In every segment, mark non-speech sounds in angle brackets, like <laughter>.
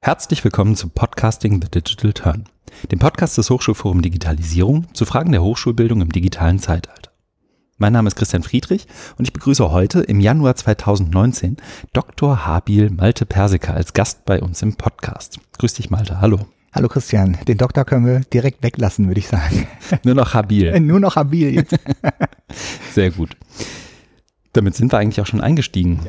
Herzlich willkommen zu Podcasting The Digital Turn, dem Podcast des Hochschulforum Digitalisierung zu Fragen der Hochschulbildung im digitalen Zeitalter. Mein Name ist Christian Friedrich und ich begrüße heute im Januar 2019 Dr. Habil Malte Persiker als Gast bei uns im Podcast. Grüß dich Malte, hallo. Hallo Christian, den Doktor können wir direkt weglassen, würde ich sagen. Nur noch Habil. <laughs> Nur noch Habil jetzt. <laughs> Sehr gut. Damit sind wir eigentlich auch schon eingestiegen.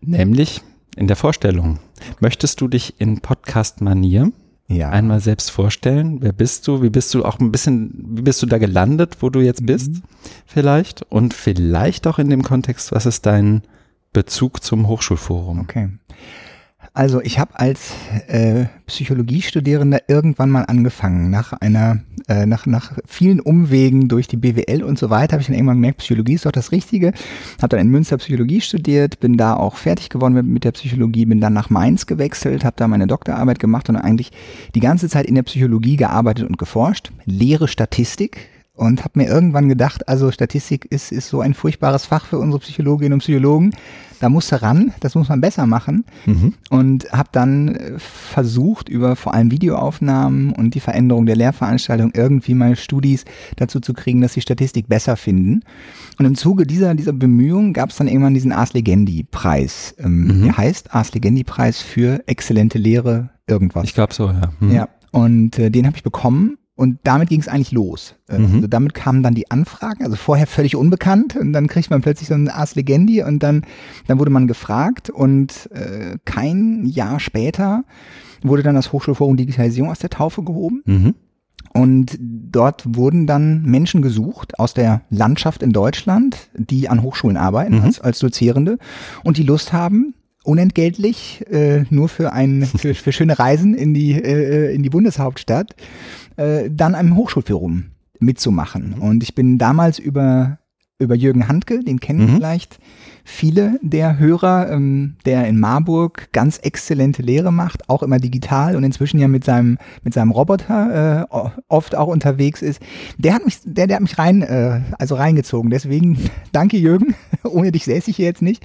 Nämlich in der Vorstellung. Möchtest du dich in Podcast-Manier ja. einmal selbst vorstellen? Wer bist du? Wie bist du auch ein bisschen, wie bist du da gelandet, wo du jetzt bist? Mhm. Vielleicht? Und vielleicht auch in dem Kontext, was ist dein Bezug zum Hochschulforum? Okay. Also ich habe als äh, Psychologiestudierender irgendwann mal angefangen, nach einer, äh, nach, nach vielen Umwegen durch die BWL und so weiter, habe ich dann irgendwann gemerkt, Psychologie ist doch das Richtige. Habe dann in Münster Psychologie studiert, bin da auch fertig geworden mit, mit der Psychologie, bin dann nach Mainz gewechselt, habe da meine Doktorarbeit gemacht und eigentlich die ganze Zeit in der Psychologie gearbeitet und geforscht. Lehre Statistik, und habe mir irgendwann gedacht, also Statistik ist, ist so ein furchtbares Fach für unsere Psychologinnen und Psychologen. Da muss ran, das muss man besser machen. Mhm. Und habe dann äh, versucht, über vor allem Videoaufnahmen und die Veränderung der Lehrveranstaltung irgendwie mal Studis dazu zu kriegen, dass sie Statistik besser finden. Und im Zuge dieser, dieser Bemühungen gab es dann irgendwann diesen Ars Legendi-Preis. Ähm, mhm. Der heißt Ars Legendi-Preis für exzellente Lehre irgendwas. Ich glaube so, ja. Mhm. Ja, und äh, den habe ich bekommen und damit ging es eigentlich los. Äh, mhm. Also damit kamen dann die Anfragen, also vorher völlig unbekannt und dann kriegt man plötzlich so ein Ars Legendi und dann, dann wurde man gefragt und äh, kein Jahr später wurde dann das Hochschulforum Digitalisierung aus der Taufe gehoben. Mhm. Und dort wurden dann Menschen gesucht aus der Landschaft in Deutschland, die an Hochschulen arbeiten mhm. als, als Dozierende und die Lust haben, unentgeltlich, äh, nur für ein <laughs> für, für schöne Reisen in die äh, in die Bundeshauptstadt, äh, dann einem Hochschulforum mitzumachen. Mhm. Und ich bin damals über über Jürgen Handke, den kennen mhm. vielleicht viele der Hörer, ähm, der in Marburg ganz exzellente Lehre macht, auch immer digital und inzwischen ja mit seinem mit seinem Roboter äh, oft auch unterwegs ist. Der hat mich, der, der hat mich rein, äh, also reingezogen. Deswegen <laughs> danke Jürgen. <laughs> Ohne dich säße ich hier jetzt nicht.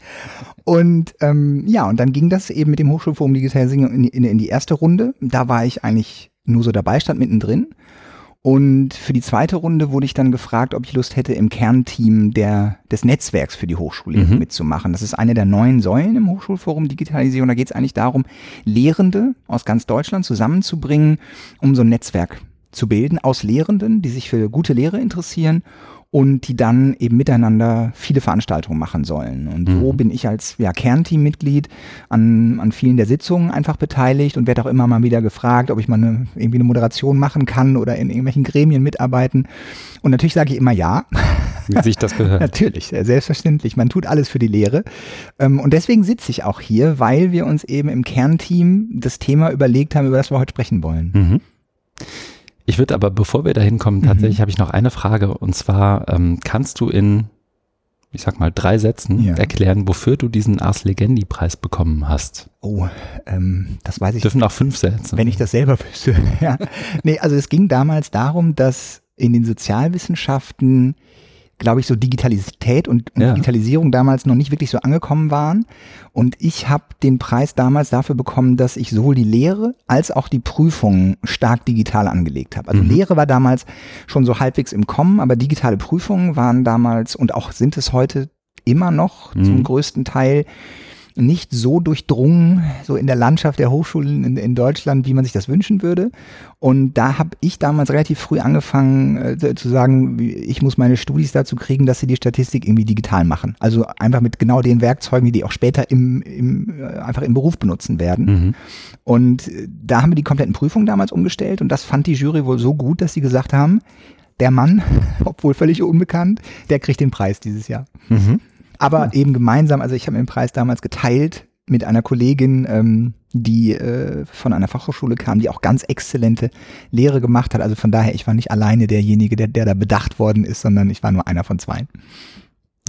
Und ähm, ja, und dann ging das eben mit dem Hochschulforum Digitalisierung in, in, in die erste Runde. Da war ich eigentlich nur so dabei, stand mittendrin. Und für die zweite Runde wurde ich dann gefragt, ob ich Lust hätte, im Kernteam der, des Netzwerks für die Hochschule mhm. mitzumachen. Das ist eine der neuen Säulen im Hochschulforum Digitalisierung. Da geht es eigentlich darum, Lehrende aus ganz Deutschland zusammenzubringen, um so ein Netzwerk zu bilden aus Lehrenden, die sich für gute Lehre interessieren und die dann eben miteinander viele Veranstaltungen machen sollen. Und mhm. so bin ich als ja, Kernteammitglied an, an vielen der Sitzungen einfach beteiligt und werde auch immer mal wieder gefragt, ob ich mal eine, irgendwie eine Moderation machen kann oder in irgendwelchen Gremien mitarbeiten. Und natürlich sage ich immer ja. Wie sich das gehört. <laughs> natürlich, selbstverständlich. Man tut alles für die Lehre. Ähm, und deswegen sitze ich auch hier, weil wir uns eben im Kernteam das Thema überlegt haben, über das wir heute sprechen wollen. Mhm. Ich würde aber, bevor wir dahin kommen, tatsächlich mhm. habe ich noch eine Frage. Und zwar, ähm, kannst du in, ich sag mal, drei Sätzen ja. erklären, wofür du diesen Ars Legendi-Preis bekommen hast? Oh, ähm, das weiß ich. Dürfen auch fünf Sätze. Wenn ich das selber <laughs> wüsste. ja. Nee, also es ging damals darum, dass in den Sozialwissenschaften glaube ich, so Digitalität und, ja. Digitalisierung damals noch nicht wirklich so angekommen waren. Und ich habe den Preis damals dafür bekommen, dass ich sowohl die Lehre als auch die Prüfungen stark digital angelegt habe. Also mhm. Lehre war damals schon so halbwegs im Kommen, aber digitale Prüfungen waren damals und auch sind es heute immer noch mhm. zum größten Teil nicht so durchdrungen, so in der Landschaft der Hochschulen in, in Deutschland, wie man sich das wünschen würde. Und da habe ich damals relativ früh angefangen äh, zu sagen, ich muss meine Studis dazu kriegen, dass sie die Statistik irgendwie digital machen. Also einfach mit genau den Werkzeugen, die auch später im, im äh, einfach im Beruf benutzen werden. Mhm. Und äh, da haben wir die kompletten Prüfungen damals umgestellt und das fand die Jury wohl so gut, dass sie gesagt haben, der Mann, <laughs> obwohl völlig unbekannt, der kriegt den Preis dieses Jahr. Mhm aber ja. eben gemeinsam, also ich habe den Preis damals geteilt mit einer Kollegin, ähm, die äh, von einer Fachhochschule kam, die auch ganz exzellente Lehre gemacht hat. Also von daher, ich war nicht alleine derjenige, der, der da bedacht worden ist, sondern ich war nur einer von zwei.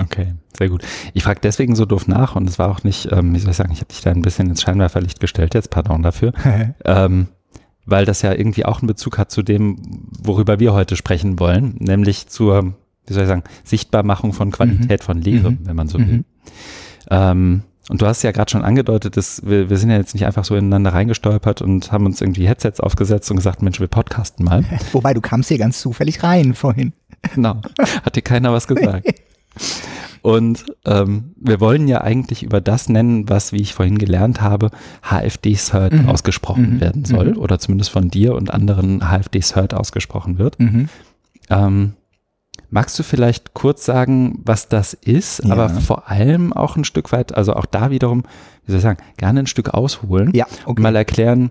Okay, sehr gut. Ich frage deswegen so doof nach und es war auch nicht, ähm, wie soll ich sagen, ich habe dich da ein bisschen ins Scheinwerferlicht gestellt jetzt, pardon dafür, <laughs> ähm, weil das ja irgendwie auch einen Bezug hat zu dem, worüber wir heute sprechen wollen, nämlich zur wie soll ich sagen, Sichtbarmachung von Qualität mhm. von Lehre, mhm. wenn man so will. Mhm. Ähm, und du hast ja gerade schon angedeutet, dass wir, wir sind ja jetzt nicht einfach so ineinander reingestolpert und haben uns irgendwie Headsets aufgesetzt und gesagt, Mensch, wir podcasten mal. <laughs> Wobei du kamst hier ganz zufällig rein vorhin. Genau. Hat dir keiner was gesagt. <laughs> Und ähm, wir wollen ja eigentlich über das nennen, was, wie ich vorhin gelernt habe, HFD-Cert mhm. ausgesprochen mhm. werden soll mhm. oder zumindest von dir und anderen HFD-Cert ausgesprochen wird. Mhm. Ähm, magst du vielleicht kurz sagen, was das ist, ja. aber vor allem auch ein Stück weit, also auch da wiederum, wie soll ich sagen, gerne ein Stück ausholen ja, okay. und mal erklären,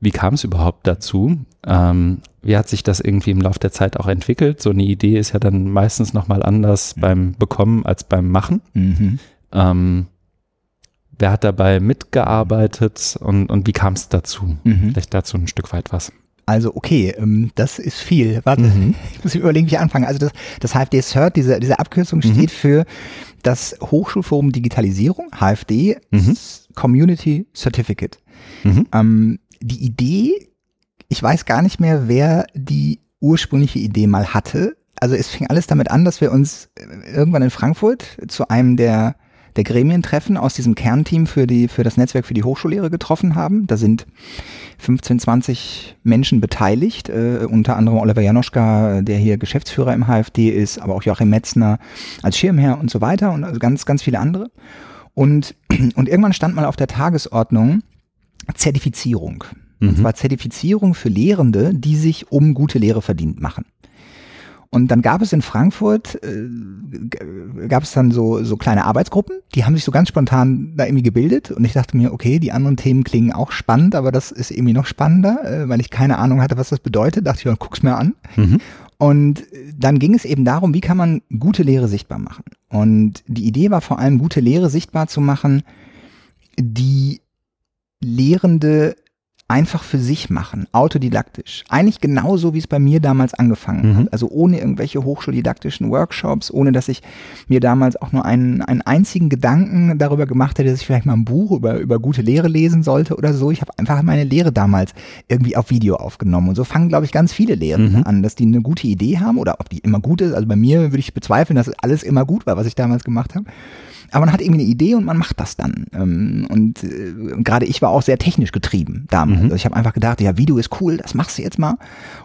wie kam es überhaupt dazu? Ähm, wie hat sich das irgendwie im Laufe der Zeit auch entwickelt? So eine Idee ist ja dann meistens nochmal anders mhm. beim Bekommen als beim Machen. Mhm. Ähm, wer hat dabei mitgearbeitet und, und wie kam es dazu? Mhm. Vielleicht dazu ein Stück weit was. Also okay, ähm, das ist viel. Warte, mhm. <laughs> ich muss überlegen, wie ich anfange. Also das, das HFD-Cert, diese, diese Abkürzung mhm. steht für das Hochschulforum Digitalisierung, HFD, mhm. Community Certificate. Mhm. Ähm, die Idee, ich weiß gar nicht mehr, wer die ursprüngliche Idee mal hatte. Also es fing alles damit an, dass wir uns äh, irgendwann in Frankfurt zu einem der der Gremientreffen aus diesem Kernteam für die für das Netzwerk für die Hochschullehre getroffen haben. Da sind 15, 20 Menschen beteiligt, äh, unter anderem Oliver Janoschka, der hier Geschäftsführer im HFD ist, aber auch Joachim Metzner als Schirmherr und so weiter und also ganz ganz viele andere. Und <clears throat> und irgendwann stand mal auf der Tagesordnung Zertifizierung. Mhm. Und zwar Zertifizierung für Lehrende, die sich um gute Lehre verdient machen. Und dann gab es in Frankfurt, äh, gab es dann so, so kleine Arbeitsgruppen, die haben sich so ganz spontan da irgendwie gebildet. Und ich dachte mir, okay, die anderen Themen klingen auch spannend, aber das ist irgendwie noch spannender, äh, weil ich keine Ahnung hatte, was das bedeutet. Dachte ich, ja, guck's mir an. Mhm. Und dann ging es eben darum, wie kann man gute Lehre sichtbar machen. Und die Idee war vor allem, gute Lehre sichtbar zu machen, die Lehrende einfach für sich machen, autodidaktisch. Eigentlich genauso, wie es bei mir damals angefangen mhm. hat. Also ohne irgendwelche hochschuldidaktischen Workshops, ohne dass ich mir damals auch nur einen, einen einzigen Gedanken darüber gemacht hätte, dass ich vielleicht mal ein Buch über, über gute Lehre lesen sollte oder so. Ich habe einfach meine Lehre damals irgendwie auf Video aufgenommen. Und so fangen, glaube ich, ganz viele Lehrende mhm. an, dass die eine gute Idee haben oder ob die immer gut ist. Also bei mir würde ich bezweifeln, dass alles immer gut war, was ich damals gemacht habe. Aber man hat irgendwie eine Idee und man macht das dann. Ähm, und äh, gerade ich war auch sehr technisch getrieben damals. Mhm. Also ich habe einfach gedacht, ja, Video ist cool, das machst du jetzt mal.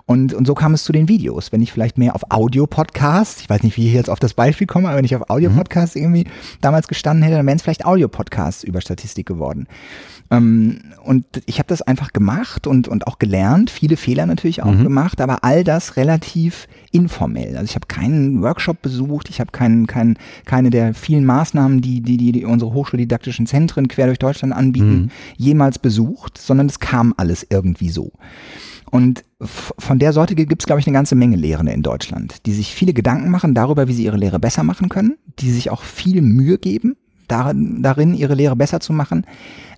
Und, und so kam es zu den Videos. Wenn ich vielleicht mehr auf Audio-Podcasts, ich weiß nicht, wie ich jetzt auf das Beispiel komme, aber wenn ich auf Audio-Podcasts mhm. irgendwie damals gestanden hätte, dann wären es vielleicht Audio-Podcasts über Statistik geworden. Ähm, und ich habe das einfach gemacht und, und auch gelernt, viele Fehler natürlich auch mhm. gemacht, aber all das relativ informell. Also ich habe keinen Workshop besucht, ich habe keinen, keinen, keine der vielen Maßnahmen, die, die, die, die unsere hochschuldidaktischen Zentren quer durch Deutschland anbieten, mhm. jemals besucht, sondern es kam alles irgendwie so. Und von der Sorte gibt es, glaube ich, eine ganze Menge Lehrende in Deutschland, die sich viele Gedanken machen darüber, wie sie ihre Lehre besser machen können, die sich auch viel Mühe geben, darin ihre Lehre besser zu machen,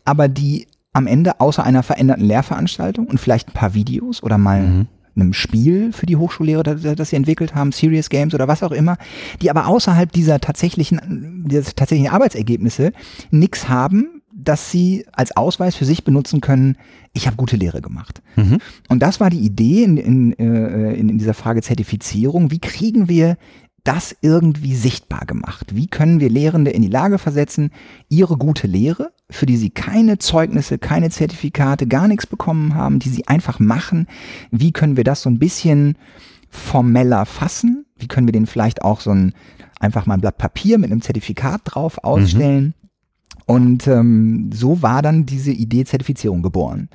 aber die am Ende außer einer veränderten Lehrveranstaltung und vielleicht ein paar Videos oder mal mhm. einem Spiel für die Hochschullehre, das, das, sie entwickelt haben, Serious Games oder was auch immer, die aber außerhalb dieser tatsächlichen, dieser tatsächlichen Arbeitsergebnisse nichts haben, dass sie als Ausweis für sich benutzen können, ich habe gute Lehre gemacht. Mhm. Und das war die Idee in, in, äh, in, in dieser Frage Zertifizierung. Wie kriegen wir das irgendwie sichtbar gemacht? Wie können wir Lehrende in die Lage versetzen, ihre gute Lehre, für die sie keine Zeugnisse, keine Zertifikate, gar nichts bekommen haben, die sie einfach machen, wie können wir das so ein bisschen formeller fassen? Wie können wir den vielleicht auch so ein einfach mal ein Blatt Papier mit einem Zertifikat drauf ausstellen? Mhm. Und ähm, so war dann diese Idee Zertifizierung geboren.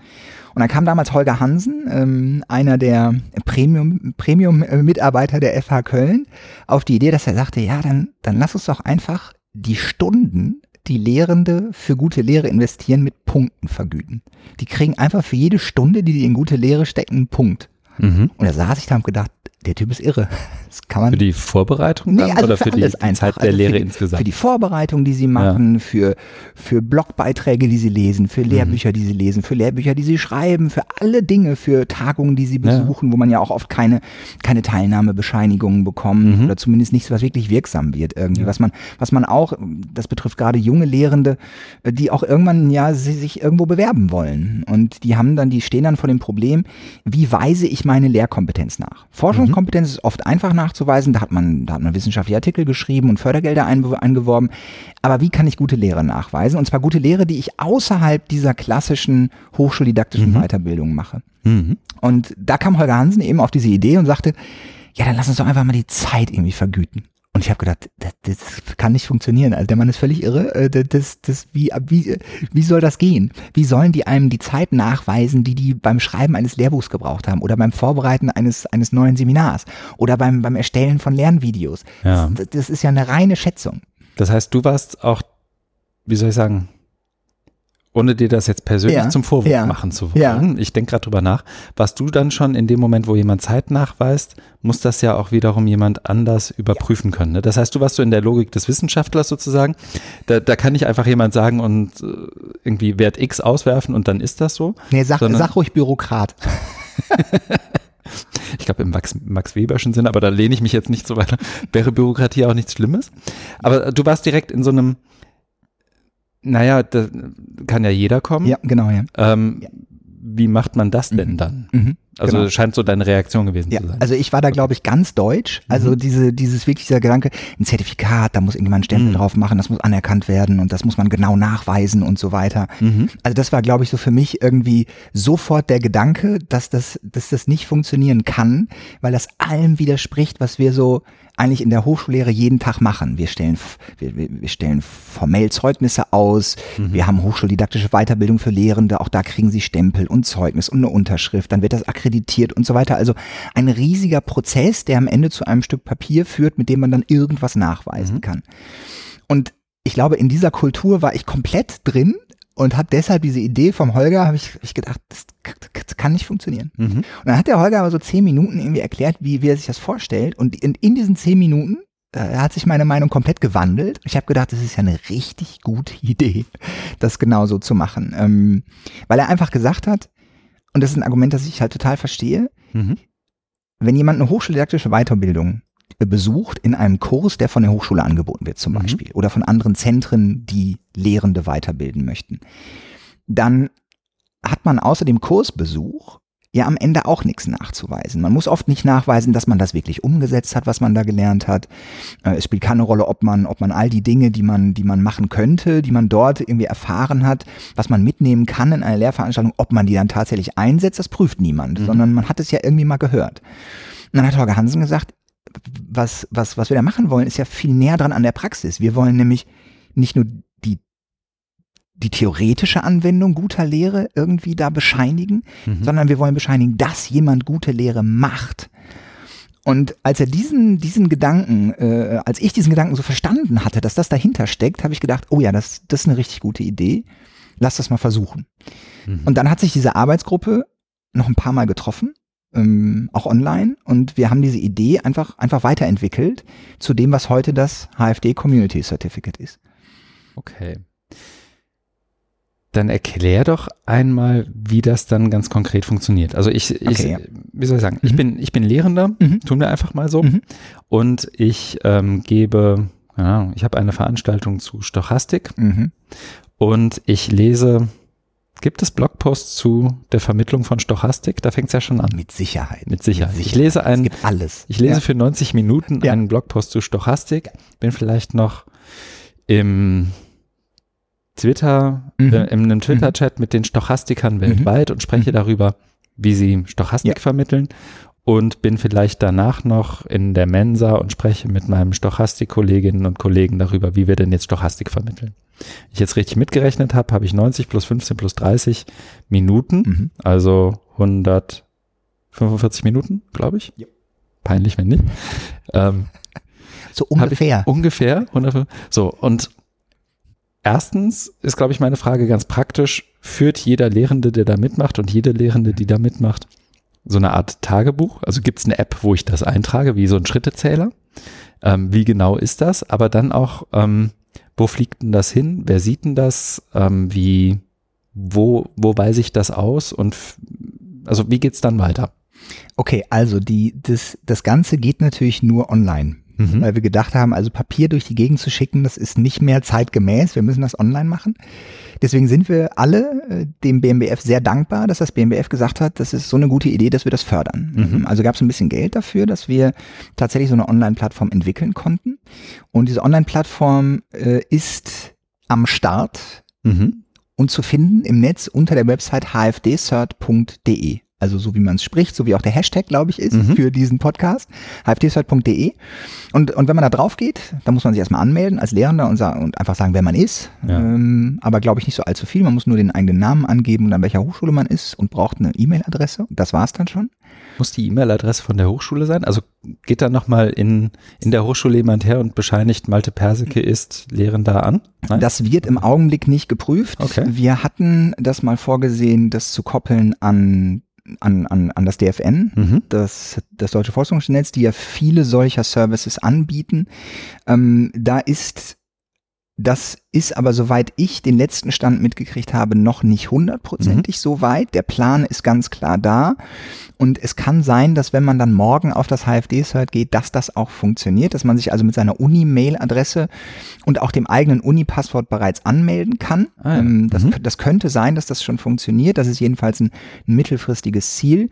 Und dann kam damals Holger Hansen, ähm, einer der Premium, Premium-Mitarbeiter der FH Köln, auf die Idee, dass er sagte, ja, dann, dann lass uns doch einfach die Stunden, die Lehrende für gute Lehre investieren, mit Punkten vergüten. Die kriegen einfach für jede Stunde, die die in gute Lehre stecken, einen Punkt. Mhm. Und da saß ich da und gedacht, der Typ ist irre. <laughs> Das kann man für die Vorbereitung nee, also oder für, für die, Zeit der also Lehre die, insgesamt? Für die Vorbereitung, die sie machen, ja. für, für Blogbeiträge, die sie lesen, für mhm. Lehrbücher, die sie lesen, für Lehrbücher, die sie schreiben, für alle Dinge, für Tagungen, die sie besuchen, ja. wo man ja auch oft keine, keine Teilnahmebescheinigungen bekommt mhm. oder zumindest nichts, was wirklich wirksam wird irgendwie. Ja. Was man, was man auch, das betrifft gerade junge Lehrende, die auch irgendwann ja sich irgendwo bewerben wollen. Und die haben dann, die stehen dann vor dem Problem, wie weise ich meine Lehrkompetenz nach? Forschungs Fachkompetenz ist oft einfach nachzuweisen. Da hat man, da hat man wissenschaftliche Artikel geschrieben und Fördergelder eingeworben. Aber wie kann ich gute Lehre nachweisen? Und zwar gute Lehre, die ich außerhalb dieser klassischen hochschuldidaktischen mhm. Weiterbildung mache. Mhm. Und da kam Holger Hansen eben auf diese Idee und sagte, ja, dann lass uns doch einfach mal die Zeit irgendwie vergüten. Und ich habe gedacht, das, das, kann nicht funktionieren. Also der Mann ist völlig irre. Äh, das, das, wie, wie, wie soll das gehen? Wie sollen die einem die Zeit nachweisen, die die beim Schreiben eines Lehrbuchs gebraucht haben oder beim Vorbereiten eines, eines neuen Seminars oder beim, beim Erstellen von Lernvideos? Ja. Das, das ist ja eine reine Schätzung. Das heißt, du warst auch, wie soll ich sagen, ohne dir das jetzt persönlich ja, zum Vorwurf ja, machen zu wollen, ja. ich denke gerade drüber nach, warst du dann schon in dem Moment, wo jemand Zeit nachweist, muss das ja auch wiederum jemand anders überprüfen können. Ne? Das heißt, du warst so in der Logik des Wissenschaftlers sozusagen. Da, da kann nicht einfach jemand sagen und äh, irgendwie Wert X auswerfen und dann ist das so. Nee, sag, sag ruhig Bürokrat. <laughs> ich glaube im Max, Max Weberschen Sinn, aber da lehne ich mich jetzt nicht so weiter. Wäre Bürokratie auch nichts Schlimmes? Aber du warst direkt in so einem naja, da kann ja jeder kommen. Ja, genau, ja. Ähm, ja. Wie macht man das denn mhm. dann? Mhm. Also genau. scheint so deine Reaktion gewesen ja, zu sein. Also ich war da, glaube ich, ganz deutsch. Also mhm. diese, dieses wirklich dieser Gedanke, ein Zertifikat, da muss irgendjemand einen Stempel mhm. drauf machen, das muss anerkannt werden und das muss man genau nachweisen und so weiter. Mhm. Also das war, glaube ich, so für mich irgendwie sofort der Gedanke, dass das, dass das nicht funktionieren kann, weil das allem widerspricht, was wir so eigentlich in der Hochschullehre jeden Tag machen. Wir stellen, wir, wir stellen formell Zeugnisse aus, mhm. wir haben hochschuldidaktische Weiterbildung für Lehrende, auch da kriegen sie Stempel und Zeugnis und eine Unterschrift, dann wird das akkreditiert und so weiter. Also ein riesiger Prozess, der am Ende zu einem Stück Papier führt, mit dem man dann irgendwas nachweisen mhm. kann. Und ich glaube, in dieser Kultur war ich komplett drin und habe deshalb diese Idee vom Holger, habe ich, hab ich gedacht, das, kann nicht funktionieren. Mhm. Und dann hat der Holger aber so zehn Minuten irgendwie erklärt, wie, wie er sich das vorstellt. Und in, in diesen zehn Minuten äh, hat sich meine Meinung komplett gewandelt. Ich habe gedacht, das ist ja eine richtig gute <laughs> Idee, das genauso zu machen. Ähm, weil er einfach gesagt hat, und das ist ein Argument, das ich halt total verstehe, mhm. wenn jemand eine hochschuldidaktische Weiterbildung besucht in einem Kurs, der von der Hochschule angeboten wird zum mhm. Beispiel oder von anderen Zentren, die Lehrende weiterbilden möchten, dann hat man außer dem Kursbesuch ja am Ende auch nichts nachzuweisen. Man muss oft nicht nachweisen, dass man das wirklich umgesetzt hat, was man da gelernt hat. Äh, es spielt keine Rolle, ob man, ob man all die Dinge, die man, die man machen könnte, die man dort irgendwie erfahren hat, was man mitnehmen kann in einer Lehrveranstaltung, ob man die dann tatsächlich einsetzt, das prüft niemand, mhm. sondern man hat es ja irgendwie mal gehört. Und dann hat Holger Hansen gesagt, was, was, was wir da machen wollen, ist ja viel näher dran an der Praxis. Wir wollen nämlich nicht nur die, die theoretische Anwendung guter Lehre irgendwie da bescheinigen, mhm. sondern wir wollen bescheinigen, dass jemand gute Lehre macht. Und als er diesen, diesen Gedanken, äh, als ich diesen Gedanken so verstanden hatte, dass das dahinter steckt, habe ich gedacht, oh ja, das, das ist eine richtig gute Idee. Lass das mal versuchen. Mhm. Und dann hat sich diese Arbeitsgruppe noch ein paar Mal getroffen ähm, auch online. Und wir haben diese Idee einfach, einfach weiterentwickelt zu dem, was heute das HFD Community Certificate ist. Okay. Dann erklär doch einmal, wie das dann ganz konkret funktioniert. Also ich, ich okay, ja. wie soll ich sagen, mhm. ich bin, ich bin Lehrender, mhm. tun wir einfach mal so. Mhm. Und ich ähm, gebe, ja, ich habe eine Veranstaltung zu Stochastik mhm. und ich lese Gibt es Blogposts zu der Vermittlung von Stochastik? Da fängt es ja schon an. Mit Sicherheit. Mit Sicherheit. Mit Sicherheit. Ich lese einen, es gibt alles. Ich lese ja. für 90 Minuten ja. einen Blogpost zu Stochastik. Bin vielleicht noch im Twitter, mhm. äh, in einem Twitter-Chat mit den Stochastikern mhm. weltweit und spreche mhm. darüber, wie sie Stochastik ja. vermitteln und bin vielleicht danach noch in der Mensa und spreche mit meinem Stochastik-Kolleginnen und Kollegen darüber, wie wir denn jetzt Stochastik vermitteln. Ich jetzt richtig mitgerechnet habe, habe ich 90 plus 15 plus 30 Minuten, mhm. also 145 Minuten, glaube ich. Ja. Peinlich, wenn nicht. Ähm, so ungefähr. Ungefähr. 100, so, und erstens ist, glaube ich, meine Frage ganz praktisch, führt jeder Lehrende, der da mitmacht und jede Lehrende, die da mitmacht, so eine Art Tagebuch. Also gibt es eine App, wo ich das eintrage, wie so ein Schrittezähler. Ähm, wie genau ist das? Aber dann auch, ähm, wo fliegt denn das hin? Wer sieht denn das? Ähm, wie, wo, wo weise ich das aus? Und also wie geht's dann weiter? Okay, also die, das, das Ganze geht natürlich nur online. Mhm. weil wir gedacht haben, also Papier durch die Gegend zu schicken, das ist nicht mehr zeitgemäß. Wir müssen das online machen. Deswegen sind wir alle äh, dem BMBF sehr dankbar, dass das BMBF gesagt hat, das ist so eine gute Idee, dass wir das fördern. Mhm. Also gab es ein bisschen Geld dafür, dass wir tatsächlich so eine Online-Plattform entwickeln konnten. Und diese Online-Plattform äh, ist am Start mhm. und zu finden im Netz unter der Website hfdcert.de also so wie man es spricht, so wie auch der Hashtag, glaube ich, ist mhm. für diesen Podcast, hftcert.de. Und, und wenn man da drauf geht, dann muss man sich erstmal anmelden als Lehrender und, und einfach sagen, wer man ist. Ja. Ähm, aber glaube ich nicht so allzu viel. Man muss nur den eigenen Namen angeben und an welcher Hochschule man ist und braucht eine E-Mail-Adresse. Das war's dann schon. Muss die E-Mail-Adresse von der Hochschule sein? Also geht da nochmal in, in der Hochschule jemand her und bescheinigt, Malte Persike ist Lehrender an? Nein? Das wird im Augenblick nicht geprüft. Okay. Wir hatten das mal vorgesehen, das zu koppeln an an, an, an das DFN, mhm. das, das Deutsche Forschungsnetz, die ja viele solcher Services anbieten. Ähm, da ist das ist aber, soweit ich den letzten Stand mitgekriegt habe, noch nicht hundertprozentig mhm. so weit. Der Plan ist ganz klar da. Und es kann sein, dass wenn man dann morgen auf das HFD-Cert geht, dass das auch funktioniert, dass man sich also mit seiner Uni-Mail-Adresse und auch dem eigenen Uni-Passwort bereits anmelden kann. Ah, ja. ähm, das, mhm. das, könnte sein, dass das schon funktioniert. Das ist jedenfalls ein, ein mittelfristiges Ziel.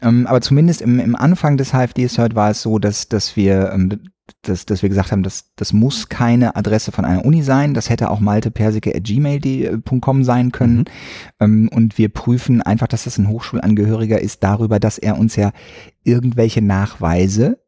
Ähm, aber zumindest im, im Anfang des HFD-Cert war es so, dass, dass wir ähm, dass, dass wir gesagt haben, dass das muss keine Adresse von einer Uni sein. Das hätte auch maltepersike.gmail.com sein können. Mhm. Ähm, und wir prüfen einfach, dass das ein Hochschulangehöriger ist, darüber, dass er uns ja irgendwelche Nachweise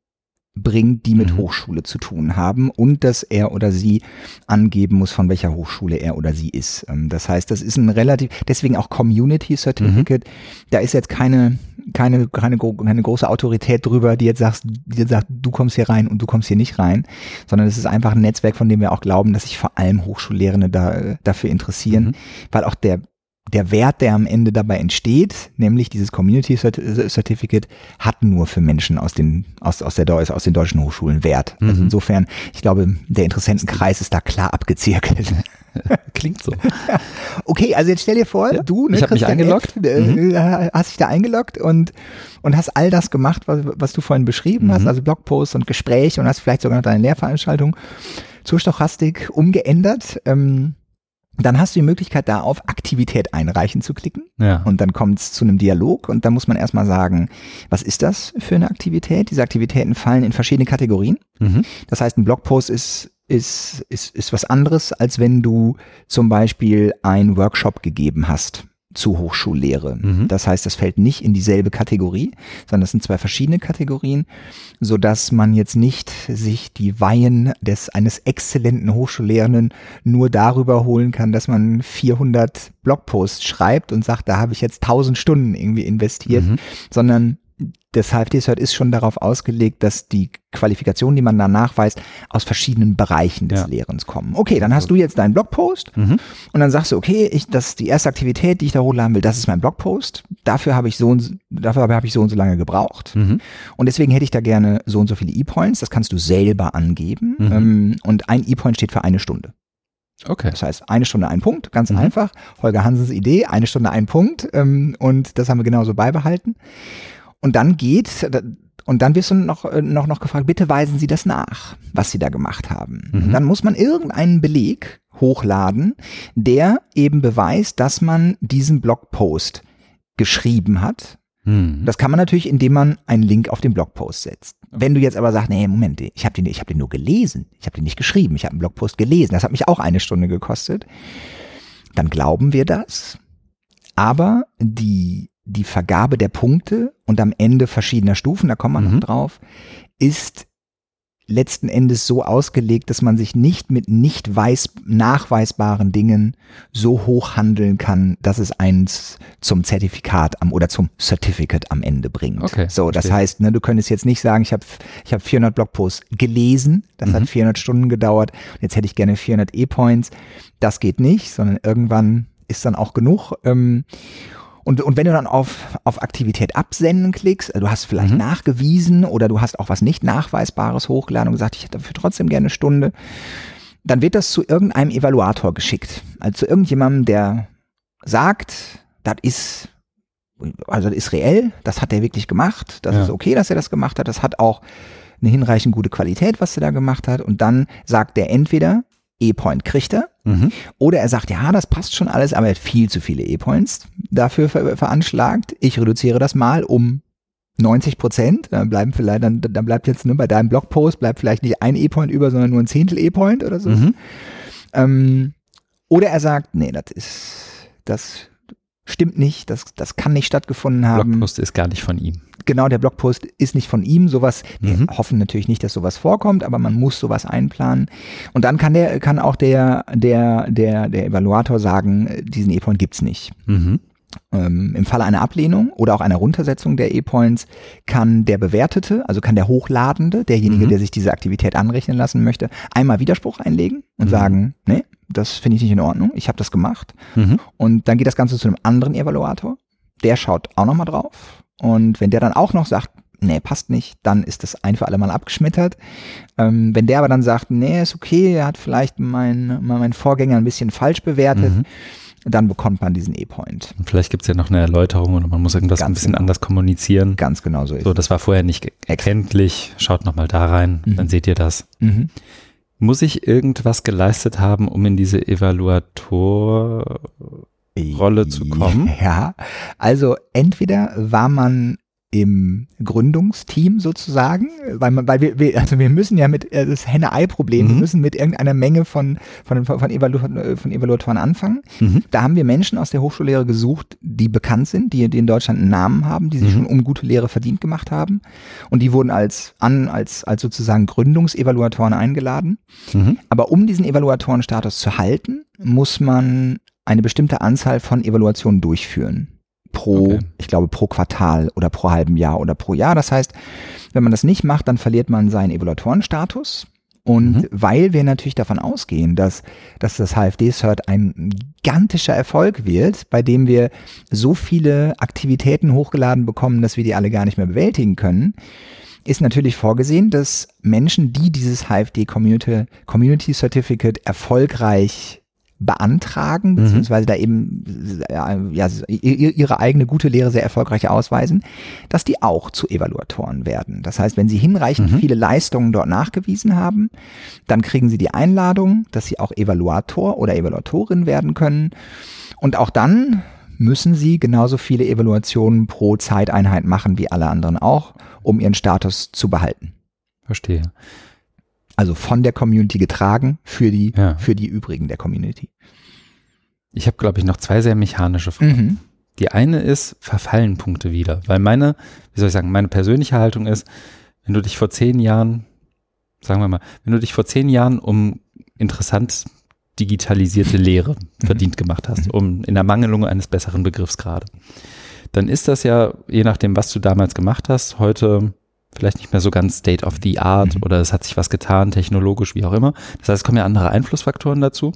bringt, die mit mhm. Hochschule zu tun haben und dass er oder sie angeben muss, von welcher Hochschule er oder sie ist. Ähm, das heißt, das ist ein relativ, deswegen auch Community Certificate. Mhm. Da ist jetzt keine, keine, keine, keine große Autorität drüber, die jetzt sagt, die jetzt sagt, du kommst hier rein und du kommst hier nicht rein, sondern es ist einfach ein Netzwerk, von dem wir auch glauben, dass sich vor allem Hochschullehrende da, dafür interessieren, mhm. weil auch der der Wert, der am Ende dabei entsteht, nämlich dieses Community Certificate, hat nur für Menschen aus den, aus, aus, der, aus den deutschen Hochschulen Wert. Also mhm. Also insofern, ich glaube, der Interessentenkreis ist da klar abgezirkelt. <laughs> Klingt so. <laughs> okay, also jetzt stell dir vor, ja, du, ne, ich mich eingeloggt. F, äh, mhm. hast dich da eingeloggt und, und hast all das gemacht, was, was du vorhin beschrieben mhm. hast, also Blogposts und Gespräche und hast vielleicht sogar noch deine Lehrveranstaltung zur Stochastik umgeändert. Ähm, dann hast du die Möglichkeit, da auf Aktivität einreichen zu klicken. Ja. Und dann kommt es zu einem Dialog und da muss man erstmal sagen, was ist das für eine Aktivität? Diese Aktivitäten fallen in verschiedene Kategorien. Mhm. Das heißt, ein Blogpost ist ist, ist, ist was anderes, als wenn du zum Beispiel ein Workshop gegeben hast zu Hochschullehre. Mhm. Das heißt, das fällt nicht in dieselbe Kategorie, sondern das sind zwei verschiedene Kategorien, so dass man jetzt nicht sich die Weihen des eines exzellenten Hochschullehrenden nur darüber holen kann, dass man 400 Blogposts schreibt und sagt, da habe ich jetzt 1000 Stunden irgendwie investiert, mhm. sondern das HFD-Cert ist schon darauf ausgelegt, dass die Qualifikationen, die man da nachweist, aus verschiedenen Bereichen des ja. Lehrens kommen. Okay, dann hast du jetzt deinen Blogpost mhm. und dann sagst du, okay, ich, das die erste Aktivität, die ich da hochladen will, das ist mein Blogpost. Dafür habe ich so und, dafür habe ich so und so lange gebraucht. Mhm. Und deswegen hätte ich da gerne so und so viele E-Points. Das kannst du selber angeben. Mhm. Ähm, und ein E-Point steht für eine Stunde. Okay. Das heißt, eine Stunde ein Punkt, ganz mhm. einfach. Holger Hansens Idee, eine Stunde ein Punkt. Ähm, und das haben wir genauso beibehalten. Und dann geht, und dann wirst du noch, äh, noch, noch gefragt, bitte weisen Sie das nach, was Sie da gemacht haben. Mhm. Dann muss man irgendeinen Beleg hochladen, der eben beweist, dass man diesen Blogpost geschrieben hat. Mhm. Das kann man natürlich, indem man einen Link auf den Blogpost setzt. Wenn du jetzt aber sagst, nee, Moment, ich habe den, ich hab den nur gelesen, ich habe den nicht geschrieben, ich habe einen Blogpost gelesen, das hat mich auch eine Stunde gekostet, dann glauben wir das. Aber die die Vergabe der Punkte und am Ende verschiedener Stufen, da kommt man mhm. noch drauf, ist letzten Endes so ausgelegt, dass man sich nicht mit nicht weiß, nachweisbaren Dingen so hoch handeln kann, dass es eins zum Zertifikat am oder zum Certificate am Ende bringt. Okay, so, das verstehe. heißt, ne, du könntest jetzt nicht sagen, ich habe ich hab 400 Blogposts gelesen, das mhm. hat 400 Stunden gedauert, jetzt hätte ich gerne 400 E-Points. Das geht nicht, sondern irgendwann ist dann auch genug. Ähm, und, und wenn du dann auf, auf Aktivität absenden klickst, also du hast vielleicht mhm. nachgewiesen oder du hast auch was nicht Nachweisbares hochgeladen und gesagt, ich hätte dafür trotzdem gerne eine Stunde, dann wird das zu irgendeinem Evaluator geschickt. Also zu irgendjemandem, der sagt, das ist, also das ist reell, das hat er wirklich gemacht, das ja. ist okay, dass er das gemacht hat, das hat auch eine hinreichend gute Qualität, was er da gemacht hat. Und dann sagt er entweder, E-Point kriegt er. Mhm. Oder er sagt, ja, das passt schon alles, aber er hat viel zu viele E-Points dafür ver veranschlagt. Ich reduziere das mal um 90 Prozent. Dann bleiben vielleicht, dann, dann bleibt jetzt nur bei deinem Blogpost bleibt vielleicht nicht ein E-Point über, sondern nur ein Zehntel E-Point oder so. Mhm. Ähm, oder er sagt, nee, das ist, das stimmt nicht, das, das kann nicht stattgefunden haben. Blogpost ist gar nicht von ihm. Genau, der Blogpost ist nicht von ihm. Sowas, wir mhm. hoffen natürlich nicht, dass sowas vorkommt, aber man muss sowas einplanen. Und dann kann der, kann auch der, der, der, der Evaluator sagen, diesen E-Point gibt's nicht. Mhm. Ähm, Im Falle einer Ablehnung oder auch einer Runtersetzung der E-Points kann der Bewertete, also kann der Hochladende, derjenige, mhm. der sich diese Aktivität anrechnen lassen möchte, einmal Widerspruch einlegen und mhm. sagen, nee, das finde ich nicht in Ordnung, ich habe das gemacht. Mhm. Und dann geht das Ganze zu einem anderen Evaluator, der schaut auch nochmal drauf. Und wenn der dann auch noch sagt, nee, passt nicht, dann ist das ein für alle Mal abgeschmettert. Ähm, wenn der aber dann sagt, nee, ist okay, er hat vielleicht mein, mein Vorgänger ein bisschen falsch bewertet, mhm. dann bekommt man diesen E-Point. Vielleicht gibt es ja noch eine Erläuterung oder man muss irgendwas Ganz ein bisschen genau. anders kommunizieren. Ganz genau so ist So, das war vorher nicht erkenntlich. Schaut nochmal da rein, mhm. dann seht ihr das. Mhm. Muss ich irgendwas geleistet haben, um in diese Evaluatorrolle zu kommen? Ja, also entweder war man im Gründungsteam sozusagen, weil man, weil wir, wir also wir müssen ja mit äh, das Henne-Ei-Problem, mhm. wir müssen mit irgendeiner Menge von von von, Evaluatoren, von Evaluatoren anfangen. Mhm. Da haben wir Menschen aus der Hochschullehre gesucht, die bekannt sind, die, die in Deutschland einen Namen haben, die sich mhm. schon um gute Lehre verdient gemacht haben, und die wurden als an als als sozusagen Gründungsevaluatoren eingeladen. Mhm. Aber um diesen Evaluatorenstatus zu halten, muss man eine bestimmte Anzahl von Evaluationen durchführen pro, okay. ich glaube, pro Quartal oder pro halben Jahr oder pro Jahr. Das heißt, wenn man das nicht macht, dann verliert man seinen Evaluatorenstatus. Und mhm. weil wir natürlich davon ausgehen, dass, dass das HFD-Cert ein gigantischer Erfolg wird, bei dem wir so viele Aktivitäten hochgeladen bekommen, dass wir die alle gar nicht mehr bewältigen können, ist natürlich vorgesehen, dass Menschen, die dieses HFD Community, Community Certificate erfolgreich beantragen, mhm. beziehungsweise da eben ja, ihre eigene gute Lehre sehr erfolgreich ausweisen, dass die auch zu Evaluatoren werden. Das heißt, wenn sie hinreichend mhm. viele Leistungen dort nachgewiesen haben, dann kriegen sie die Einladung, dass sie auch Evaluator oder Evaluatorin werden können. Und auch dann müssen sie genauso viele Evaluationen pro Zeiteinheit machen wie alle anderen auch, um ihren Status zu behalten. Verstehe also von der Community getragen für die, ja. für die übrigen der Community. Ich habe, glaube ich, noch zwei sehr mechanische Fragen. Mhm. Die eine ist, verfallen Punkte wieder? Weil meine, wie soll ich sagen, meine persönliche Haltung ist, wenn du dich vor zehn Jahren, sagen wir mal, wenn du dich vor zehn Jahren um interessant digitalisierte Lehre mhm. verdient gemacht hast, mhm. um in der Mangelung eines besseren Begriffs gerade, dann ist das ja, je nachdem, was du damals gemacht hast, heute vielleicht nicht mehr so ganz State of the Art mhm. oder es hat sich was getan, technologisch, wie auch immer. Das heißt, es kommen ja andere Einflussfaktoren dazu.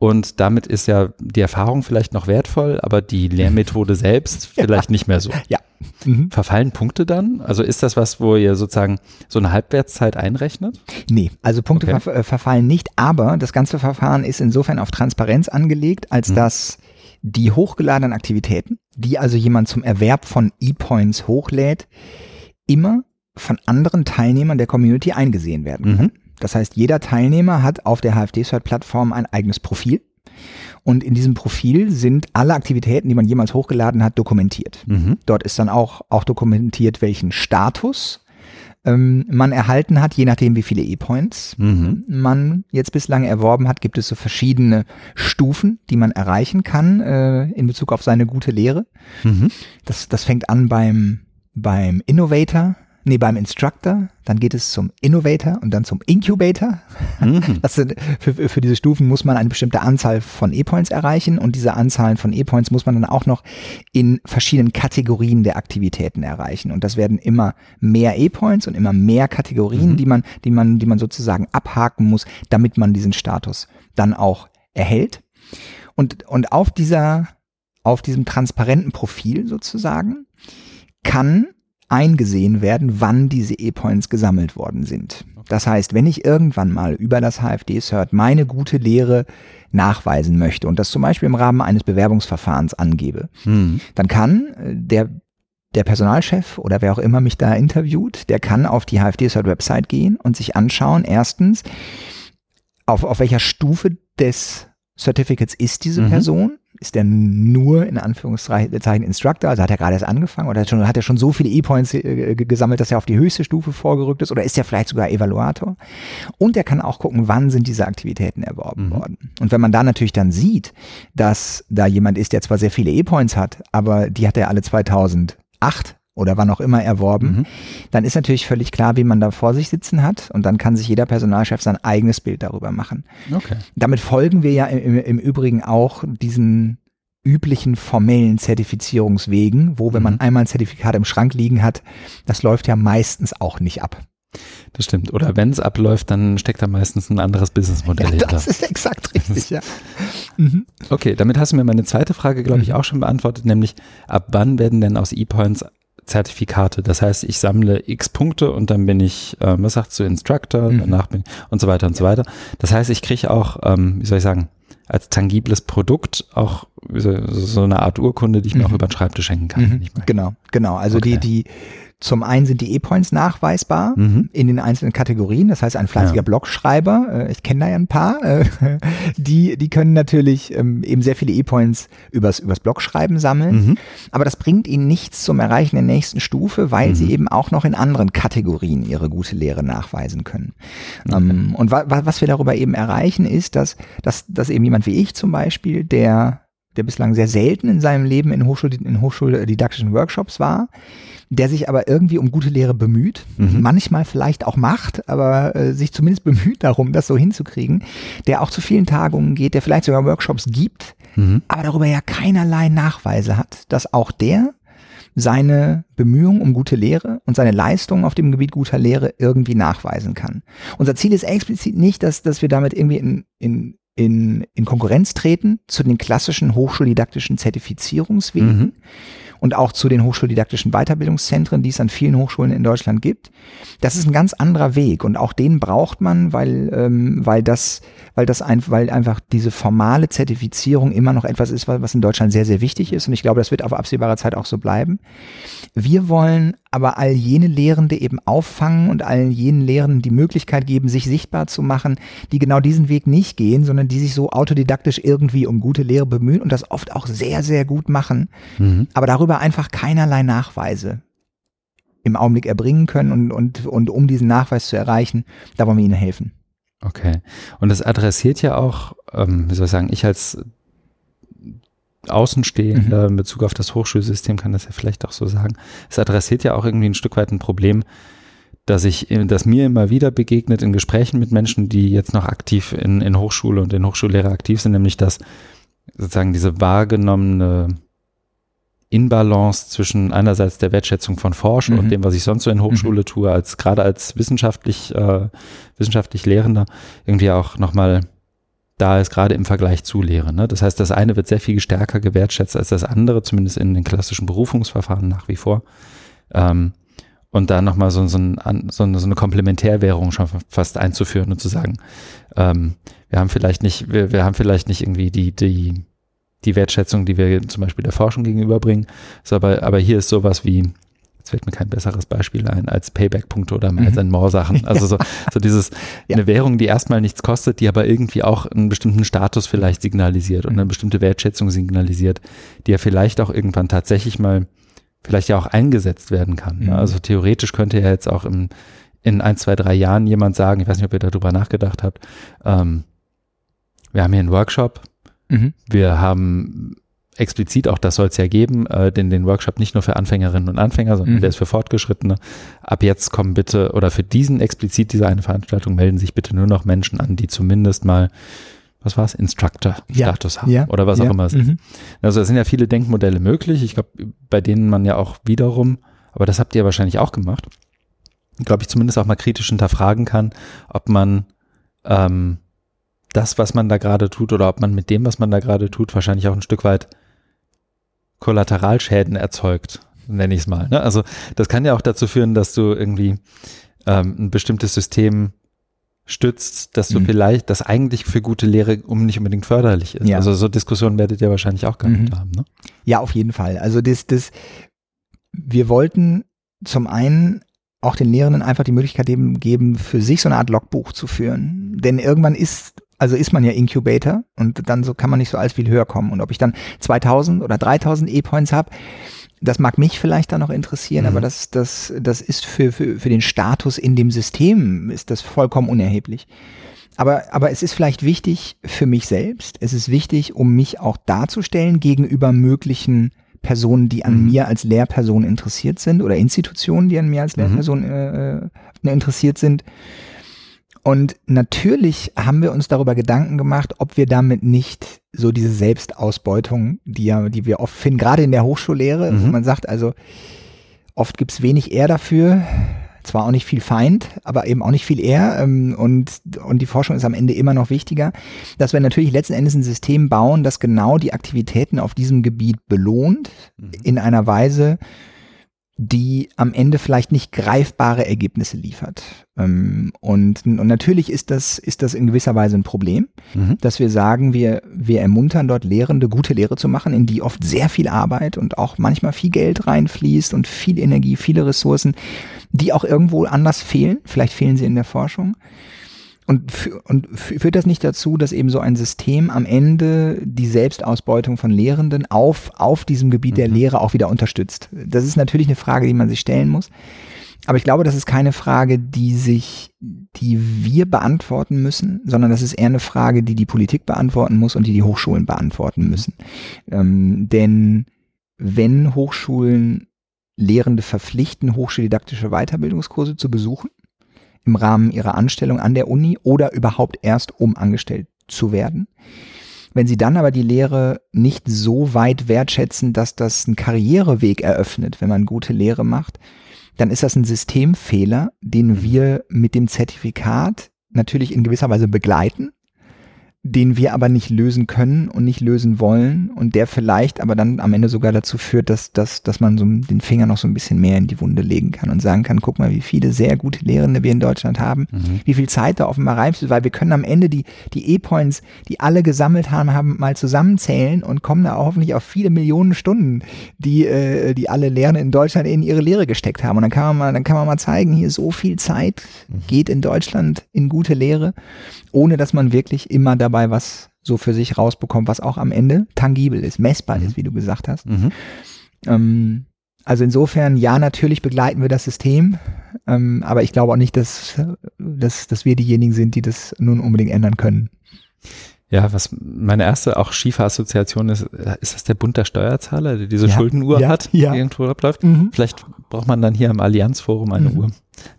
Und damit ist ja die Erfahrung vielleicht noch wertvoll, aber die Lehrmethode <laughs> selbst ja. vielleicht nicht mehr so. Ja. Mhm. Verfallen Punkte dann? Also ist das was, wo ihr sozusagen so eine Halbwertszeit einrechnet? Nee, also Punkte okay. ver äh, verfallen nicht, aber das ganze Verfahren ist insofern auf Transparenz angelegt, als mhm. dass die hochgeladenen Aktivitäten, die also jemand zum Erwerb von E-Points hochlädt, immer von anderen Teilnehmern der Community eingesehen werden Mhm. Das heißt, jeder Teilnehmer hat auf der HFD-Cert-Plattform ein eigenes Profil. Und in diesem Profil sind alle Aktivitäten, die man jemals hochgeladen hat, dokumentiert. Mhm. Dort ist dann auch, auch dokumentiert, welchen Status ähm, man erhalten hat, je nachdem, wie viele E-Points mhm. man jetzt bislang erworben hat, gibt es so verschiedene Stufen, die man erreichen kann äh, in Bezug auf seine gute Lehre. Mhm. Das, das fängt an beim beim Innovator, nee, beim Instructor, dann geht es zum Innovator und dann zum Incubator. Mhm. <laughs> Sind, für, für diese Stufen muss man eine bestimmte Anzahl von E-Points erreichen und diese Anzahlen von E-Points muss man dann auch noch in verschiedenen Kategorien der Aktivitäten erreichen. Und das werden immer mehr E-Points und immer mehr Kategorien, mhm. die man, die man, die man sozusagen abhaken muss, damit man diesen Status dann auch erhält. Und, und auf dieser, auf diesem transparenten Profil sozusagen kann eingesehen werden, wann diese E-Points gesammelt worden sind. Das heißt, wenn ich irgendwann mal über das HFD-Cert meine gute Lehre nachweisen möchte und das zum Beispiel im Rahmen eines Bewerbungsverfahrens angebe, mhm. dann kann äh, der der Personalchef oder wer auch immer mich da interviewt, der kann auf die HFD-Website gehen und sich anschauen, erstens, auf, auf welcher Stufe des Certificates ist diese mhm. Person? Ist der nur in Anführungszeichen Instructor, also hat er gerade erst angefangen oder hat, schon, hat er schon so viele E-Points äh, gesammelt, dass er auf die höchste Stufe vorgerückt ist oder ist er vielleicht sogar Evaluator? Und er kann auch gucken, wann sind diese Aktivitäten erworben mhm. worden. Und wenn man da natürlich dann sieht, dass da jemand ist, der zwar sehr viele E-Points hat, aber die hat er alle 2008 oder wann auch immer erworben, mhm. dann ist natürlich völlig klar, wie man da vor sich sitzen hat und dann kann sich jeder Personalchef sein eigenes Bild darüber machen. Okay. Damit folgen wir ja im, im Übrigen auch diesen üblichen formellen Zertifizierungswegen, wo wenn mhm. man einmal ein Zertifikat im Schrank liegen hat, das läuft ja meistens auch nicht ab. Das stimmt. Oder wenn es abläuft, dann steckt da meistens ein anderes Businessmodell ja, hinter. Das ist exakt richtig, ja. Mhm. Okay, damit hast du mir meine zweite Frage, glaube ich, mhm. auch schon beantwortet, nämlich ab wann werden denn aus E-Points Zertifikate. Das heißt, ich sammle x Punkte und dann bin ich, äh, was sagst du, Instructor, mhm. danach bin und so weiter und so weiter. Das heißt, ich kriege auch, ähm, wie soll ich sagen, als tangibles Produkt auch so, so eine Art Urkunde, die ich mir auch mhm. über den Schreibtisch schenken kann. Mhm. Genau, genau. Also okay. die, die, zum einen sind die E-Points nachweisbar mhm. in den einzelnen Kategorien. Das heißt, ein fleißiger ja. Blogschreiber, äh, ich kenne da ja ein paar, äh, <laughs> die, die können natürlich ähm, eben sehr viele E-Points übers, übers Blogschreiben sammeln. Mhm. Aber das bringt ihnen nichts zum Erreichen der nächsten Stufe, weil mhm. sie eben auch noch in anderen Kategorien ihre gute Lehre nachweisen können. Ähm, und wa was wir darüber eben erreichen, ist, dass, dass, dass eben jemand wie ich zum Beispiel, der der bislang sehr selten in seinem Leben in, Hochschul in hochschuldidaktischen Workshops war, der sich aber irgendwie um gute Lehre bemüht, mhm. manchmal vielleicht auch macht, aber äh, sich zumindest <laughs> bemüht darum, das so hinzukriegen, der auch zu vielen Tagungen geht, der vielleicht sogar Workshops gibt, mhm. aber darüber ja keinerlei Nachweise hat, dass auch der seine Bemühungen um gute Lehre und seine Leistungen auf dem Gebiet guter Lehre irgendwie nachweisen kann. Unser Ziel ist explizit nicht, dass, dass wir damit irgendwie in, in, in, in Konkurrenz treten zu den klassischen hochschuldidaktischen Zertifizierungswegen. Mhm und auch zu den hochschuldidaktischen Weiterbildungszentren, die es an vielen Hochschulen in Deutschland gibt. Das ist ein ganz anderer Weg und auch den braucht man, weil, ähm, weil das, weil das ein, weil einfach diese formale Zertifizierung immer noch etwas ist, was in Deutschland sehr, sehr wichtig ist und ich glaube, das wird auf absehbare Zeit auch so bleiben. Wir wollen aber all jene Lehrende eben auffangen und allen jenen Lehrenden die Möglichkeit geben, sich sichtbar zu machen, die genau diesen Weg nicht gehen, sondern die sich so autodidaktisch irgendwie um gute Lehre bemühen und das oft auch sehr, sehr gut machen, mhm. aber darüber einfach keinerlei Nachweise im Augenblick erbringen können und, und, und um diesen Nachweis zu erreichen, da wollen wir ihnen helfen. Okay. Und das adressiert ja auch, ähm, wie soll ich sagen, ich als Außenstehender mhm. in Bezug auf das Hochschulsystem kann das ja vielleicht auch so sagen. Es adressiert ja auch irgendwie ein Stück weit ein Problem, dass ich, das mir immer wieder begegnet in Gesprächen mit Menschen, die jetzt noch aktiv in, in Hochschule und in Hochschullehre aktiv sind, nämlich dass sozusagen diese wahrgenommene Inbalance zwischen einerseits der Wertschätzung von Forschung mhm. und dem, was ich sonst so in Hochschule mhm. tue, als gerade als wissenschaftlich, äh, wissenschaftlich Lehrender, irgendwie auch nochmal da ist, gerade im Vergleich zu Lehre. Ne? Das heißt, das eine wird sehr viel stärker gewertschätzt als das andere, zumindest in den klassischen Berufungsverfahren nach wie vor. Ähm, und da nochmal so, so, ein, so, eine, Komplementärwährung schon fast einzuführen und zu sagen, ähm, wir haben vielleicht nicht, wir, wir haben vielleicht nicht irgendwie die, die, die Wertschätzung, die wir zum Beispiel der Forschung gegenüberbringen, aber, aber hier ist sowas wie, fällt mir kein besseres Beispiel ein als Payback-Punkte oder Miles mhm. More Sachen. <laughs> Also so, so dieses, ja. eine Währung, die erstmal nichts kostet, die aber irgendwie auch einen bestimmten Status vielleicht signalisiert und eine bestimmte Wertschätzung signalisiert, die ja vielleicht auch irgendwann tatsächlich mal vielleicht ja auch eingesetzt werden kann. Mhm. Also theoretisch könnte ja jetzt auch im, in ein, zwei, drei Jahren jemand sagen, ich weiß nicht, ob ihr darüber nachgedacht habt, ähm, wir haben hier einen Workshop, mhm. wir haben explizit, auch das soll es ja geben, äh, den, den Workshop nicht nur für Anfängerinnen und Anfänger, sondern mhm. der ist für Fortgeschrittene. Ab jetzt kommen bitte, oder für diesen explizit diese eine Veranstaltung melden sich bitte nur noch Menschen an, die zumindest mal was war es, Instructor-Status ja, haben ja, oder was ja, auch immer es ist. Mhm. Also es sind ja viele Denkmodelle möglich. Ich glaube, bei denen man ja auch wiederum, aber das habt ihr wahrscheinlich auch gemacht, glaube ich, zumindest auch mal kritisch hinterfragen kann, ob man ähm, das, was man da gerade tut, oder ob man mit dem, was man da gerade tut, wahrscheinlich auch ein Stück weit Kollateralschäden erzeugt, nenne ich es mal. Ne? Also das kann ja auch dazu führen, dass du irgendwie ähm, ein bestimmtes System stützt, dass du mhm. vielleicht das eigentlich für gute Lehre um nicht unbedingt förderlich ist. Ja. Also so Diskussionen werdet ihr wahrscheinlich auch gehabt mhm. haben. Ne? Ja, auf jeden Fall. Also das, das wir wollten zum einen auch den Lehrenden einfach die Möglichkeit geben, für sich so eine Art Logbuch zu führen. Denn irgendwann ist, also ist man ja Incubator und dann so kann man nicht so alles viel höher kommen. Und ob ich dann 2000 oder 3000 E-Points habe, das mag mich vielleicht dann noch interessieren, mhm. aber das, das, das ist für, für, für den Status in dem System ist das vollkommen unerheblich. Aber, aber es ist vielleicht wichtig für mich selbst. Es ist wichtig, um mich auch darzustellen gegenüber möglichen Personen, die an mhm. mir als Lehrperson interessiert sind oder Institutionen, die an mir als mhm. Lehrperson äh, äh, interessiert sind. Und natürlich haben wir uns darüber Gedanken gemacht, ob wir damit nicht so diese Selbstausbeutung, die ja, die wir oft finden, gerade in der Hochschullehre, mhm. man sagt also, oft gibt's wenig eher dafür, zwar auch nicht viel Feind, aber eben auch nicht viel eher. Ähm, und, und die Forschung ist am Ende immer noch wichtiger, dass wir natürlich letzten Endes ein System bauen, das genau die Aktivitäten auf diesem Gebiet belohnt, mhm. in einer Weise, die am Ende vielleicht nicht greifbare Ergebnisse liefert. Ähm, und, und natürlich ist das, ist das in gewisser Weise ein Problem, mhm. dass wir sagen, wir, wir ermuntern dort Lehrende, gute Lehre zu machen, in die oft sehr viel Arbeit und auch manchmal viel Geld reinfließt und viel Energie, viele Ressourcen, die auch irgendwo anders fehlen. Vielleicht fehlen sie in der Forschung. Und, und führt das nicht dazu, dass eben so ein System am Ende die Selbstausbeutung von Lehrenden auf, auf diesem Gebiet mhm. der Lehre auch wieder unterstützt? Das ist natürlich eine Frage, die man sich stellen muss. Aber ich glaube, das ist keine Frage, die sich, die wir beantworten müssen, sondern das ist eher eine Frage, die die Politik beantworten muss und die die Hochschulen beantworten mhm. müssen. Ähm, denn wenn Hochschulen Lehrende verpflichten, hochschuldidaktische Weiterbildungskurse zu besuchen, im Rahmen ihrer Anstellung an der Uni oder überhaupt erst, um angestellt zu werden. Wenn sie dann aber die Lehre nicht so weit wertschätzen, dass das einen Karriereweg eröffnet, wenn man gute Lehre macht, dann ist das ein Systemfehler, den wir mit dem Zertifikat natürlich in gewisser Weise begleiten den wir aber nicht lösen können und nicht lösen wollen und der vielleicht aber dann am Ende sogar dazu führt, dass, dass, dass man so den Finger noch so ein bisschen mehr in die Wunde legen kann und sagen kann, guck mal, wie viele sehr gute Lehrende wir in Deutschland haben, mhm. wie viel Zeit da offenbar reif ist, weil wir können am Ende die, die E-Points, die alle gesammelt haben, haben mal zusammenzählen und kommen da auch hoffentlich auf viele Millionen Stunden, die, äh, die alle Lehrende in Deutschland in ihre Lehre gesteckt haben. Und dann kann man mal, dann kann man mal zeigen, hier so viel Zeit mhm. geht in Deutschland in gute Lehre ohne dass man wirklich immer dabei was so für sich rausbekommt, was auch am Ende tangibel ist, messbar mhm. ist, wie du gesagt hast. Mhm. Ähm, also insofern, ja, natürlich begleiten wir das System, ähm, aber ich glaube auch nicht, dass, dass, dass wir diejenigen sind, die das nun unbedingt ändern können. Ja, was meine erste auch schiefe Assoziation ist, ist das der Bund der Steuerzahler, der diese ja, Schuldenuhr ja, hat, ja. die irgendwo abläuft? Mhm. Vielleicht braucht man dann hier im Allianzforum eine mhm. Uhr,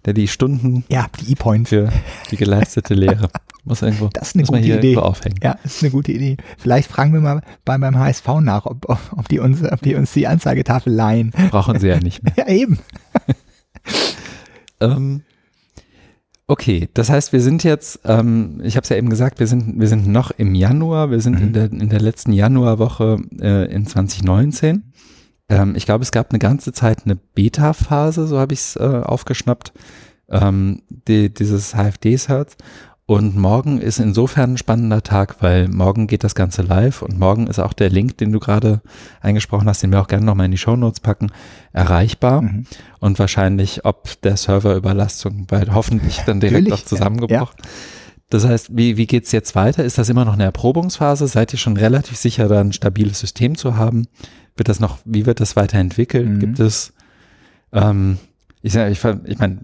der die Stunden ja, die E-Point für die geleistete Lehre <laughs> muss irgendwo das ist eine gute Idee. aufhängen. Ja, ist eine gute Idee. Vielleicht fragen wir mal bei, beim HSV nach, ob, ob, die uns, ob die uns die Anzeigetafel leihen. Brauchen sie ja nicht mehr. <laughs> ja, eben. <laughs> ähm, Okay, das heißt, wir sind jetzt, ähm, ich habe es ja eben gesagt, wir sind, wir sind noch im Januar, wir sind mhm. in, der, in der letzten Januarwoche äh, in 2019. Ähm, ich glaube, es gab eine ganze Zeit eine Beta-Phase, so habe ich es äh, aufgeschnappt, ähm, die, dieses HFD-Search. Und morgen ist insofern ein spannender Tag, weil morgen geht das Ganze live und morgen ist auch der Link, den du gerade eingesprochen hast, den wir auch gerne nochmal in die Show Notes packen, erreichbar. Mhm. Und wahrscheinlich, ob der Serverüberlastung bald hoffentlich dann direkt auch zusammengebrochen. Ja. Das heißt, wie, wie geht's jetzt weiter? Ist das immer noch eine Erprobungsphase? Seid ihr schon relativ sicher, da ein stabiles System zu haben? Wird das noch, wie wird das weiterentwickelt? Mhm. Gibt es, ähm, ich, ich, ich meine,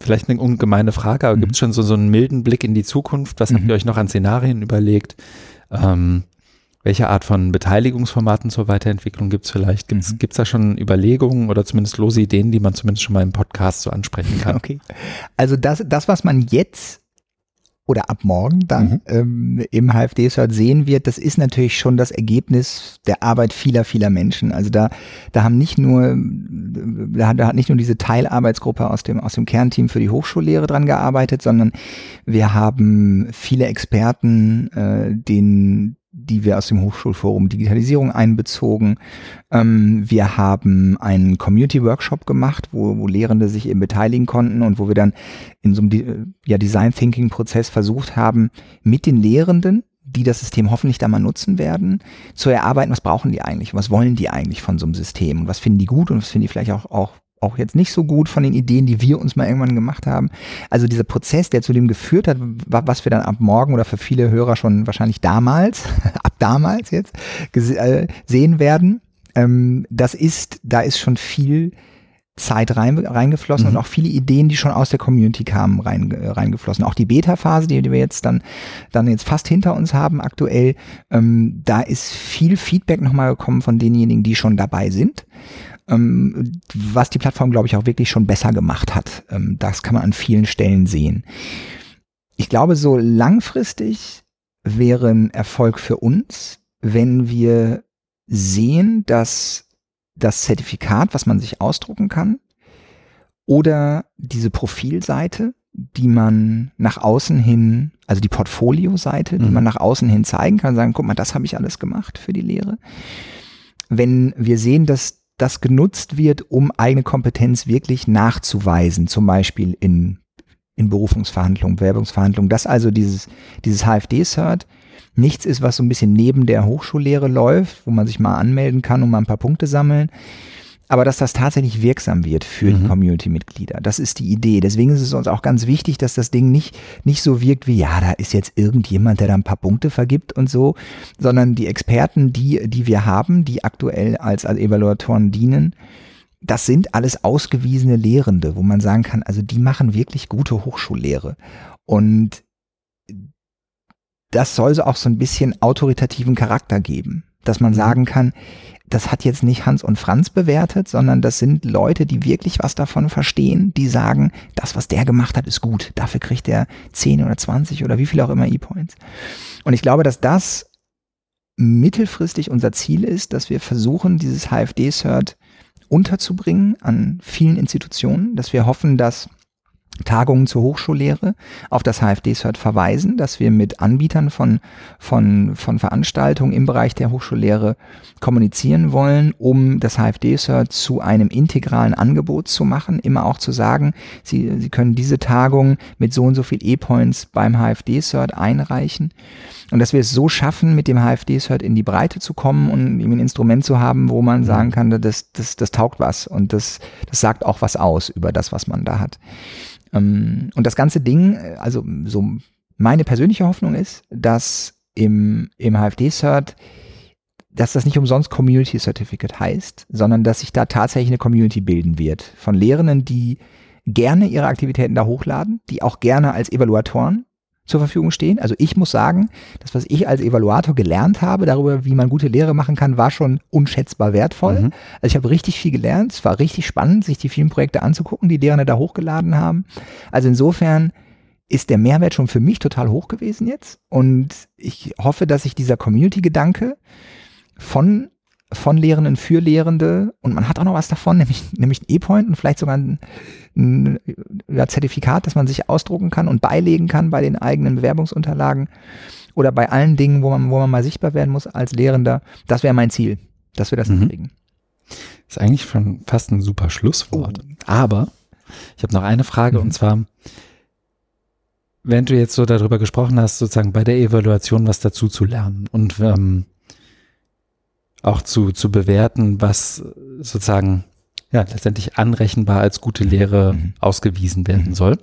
vielleicht eine ungemeine Frage, aber mhm. gibt es schon so, so einen milden Blick in die Zukunft? Was mhm. habt ihr euch noch an Szenarien überlegt? Ähm, welche Art von Beteiligungsformaten zur Weiterentwicklung gibt es vielleicht? Gibt es mhm. da schon Überlegungen oder zumindest lose Ideen, die man zumindest schon mal im Podcast so ansprechen kann? <laughs> Okay. Also das, das was man jetzt oder ab morgen dann mhm. ähm, im HFD-Cert sehen wird, das ist natürlich schon das Ergebnis der Arbeit vieler, vieler Menschen. Also da, da haben nicht nur, da hat, da hat nicht nur diese Teilarbeitsgruppe aus dem, aus dem Kernteam für die Hochschullehre dran gearbeitet, sondern wir haben viele Experten, äh, den, die wir aus dem Hochschulforum Digitalisierung einbezogen. Ähm, wir haben einen Community-Workshop gemacht, wo, wo Lehrende sich eben beteiligen konnten und wo wir dann in so einem ja, Design-Thinking-Prozess versucht haben, mit den Lehrenden die das System hoffentlich da mal nutzen werden, zu erarbeiten, was brauchen die eigentlich, was wollen die eigentlich von so einem System und was finden die gut und was finden die vielleicht auch, auch auch jetzt nicht so gut von den Ideen, die wir uns mal irgendwann gemacht haben. Also dieser Prozess, der zu dem geführt hat, was wir dann ab morgen oder für viele Hörer schon wahrscheinlich damals, <laughs> ab damals jetzt, äh, sehen werden, ähm, das ist, da ist schon viel Zeit rein, reingeflossen mhm. und auch viele Ideen, die schon aus der Community kamen, rein, reingeflossen. Auch die Beta-Phase, die, die, wir jetzt dann, dann jetzt fast hinter uns haben aktuell, ähm, da ist viel Feedback nochmal gekommen von denjenigen, die schon dabei sind. Ähm, was die Plattform, glaube ich, auch wirklich schon besser gemacht hat. Ähm, das kann man an vielen Stellen sehen. Ich glaube, so langfristig wäre ein Erfolg für uns, wenn wir sehen, dass das Zertifikat, was man sich ausdrucken kann, oder diese Profilseite, die man nach außen hin, also die Portfolio-Seite, die mhm. man nach außen hin zeigen kann, sagen, guck mal, das habe ich alles gemacht für die Lehre. Wenn wir sehen, dass das genutzt wird, um eigene Kompetenz wirklich nachzuweisen, zum Beispiel in, in Berufungsverhandlungen, Bewerbungsverhandlungen, dass also dieses, dieses HFD-Cert nichts ist, was so ein bisschen neben der Hochschullehre läuft, wo man sich mal anmelden kann und mal ein paar Punkte sammeln, aber dass das tatsächlich wirksam wird für mhm. die Community-Mitglieder. Das ist die Idee. Deswegen ist es uns auch ganz wichtig, dass das Ding nicht, nicht so wirkt wie, ja, da ist jetzt irgendjemand, der da ein paar Punkte vergibt und so, sondern die Experten, die, die wir haben, die aktuell als, als Evaluatoren dienen, das sind alles ausgewiesene Lehrende, wo man sagen kann, also die machen wirklich gute Hochschullehre. Und das soll so auch so ein bisschen autoritativen Charakter geben, dass man mhm. sagen kann, das hat jetzt nicht Hans und Franz bewertet, sondern das sind Leute, die wirklich was davon verstehen, die sagen, das, was der gemacht hat, ist gut. Dafür kriegt er 10 oder 20 oder wie viel auch immer E-Points. Und ich glaube, dass das mittelfristig unser Ziel ist, dass wir versuchen, dieses HFD-Cert unterzubringen an vielen Institutionen, dass wir hoffen, dass Tagungen zur Hochschullehre. Auf das HFD-Cert verweisen, dass wir mit Anbietern von, von, von Veranstaltungen im Bereich der Hochschullehre kommunizieren wollen, um das HFD-Cert zu einem integralen Angebot zu machen, immer auch zu sagen, Sie, Sie können diese Tagung mit so und so viel E-Points beim HFD-Cert einreichen. Und dass wir es so schaffen, mit dem HFD-Cert in die Breite zu kommen und ein Instrument zu haben, wo man sagen kann, das, das, das taugt was. Und das, das sagt auch was aus über das, was man da hat. Ähm, und das ganze Ding, äh, also so meine persönliche Hoffnung ist, dass im, im HFD-Cert, dass das nicht umsonst Community Certificate heißt, sondern dass sich da tatsächlich eine Community bilden wird von Lehrenden, die gerne ihre Aktivitäten da hochladen, die auch gerne als Evaluatoren zur Verfügung stehen. Also ich muss sagen, das, was ich als Evaluator gelernt habe, darüber, wie man gute Lehre machen kann, war schon unschätzbar wertvoll. Mhm. Also ich habe richtig viel gelernt. Es war richtig spannend, sich die vielen Projekte anzugucken, die Lehrende da hochgeladen haben. Also insofern ist der Mehrwert schon für mich total hoch gewesen jetzt. Und ich hoffe, dass sich dieser Community-Gedanke von von Lehrenden für Lehrende und man hat auch noch was davon, nämlich, nämlich ein E-Point und vielleicht sogar ein, ein ja, Zertifikat, das man sich ausdrucken kann und beilegen kann bei den eigenen Bewerbungsunterlagen oder bei allen Dingen, wo man, wo man mal sichtbar werden muss als Lehrender. Das wäre mein Ziel, dass wir das mhm. hinkriegen. Ist eigentlich schon fast ein super Schlusswort. Oh. Aber ich habe noch eine Frage mhm. und zwar, wenn du jetzt so darüber gesprochen hast, sozusagen bei der Evaluation was dazu zu lernen und ähm, auch zu, zu bewerten, was sozusagen ja letztendlich anrechenbar als gute Lehre mhm. ausgewiesen werden mhm. soll.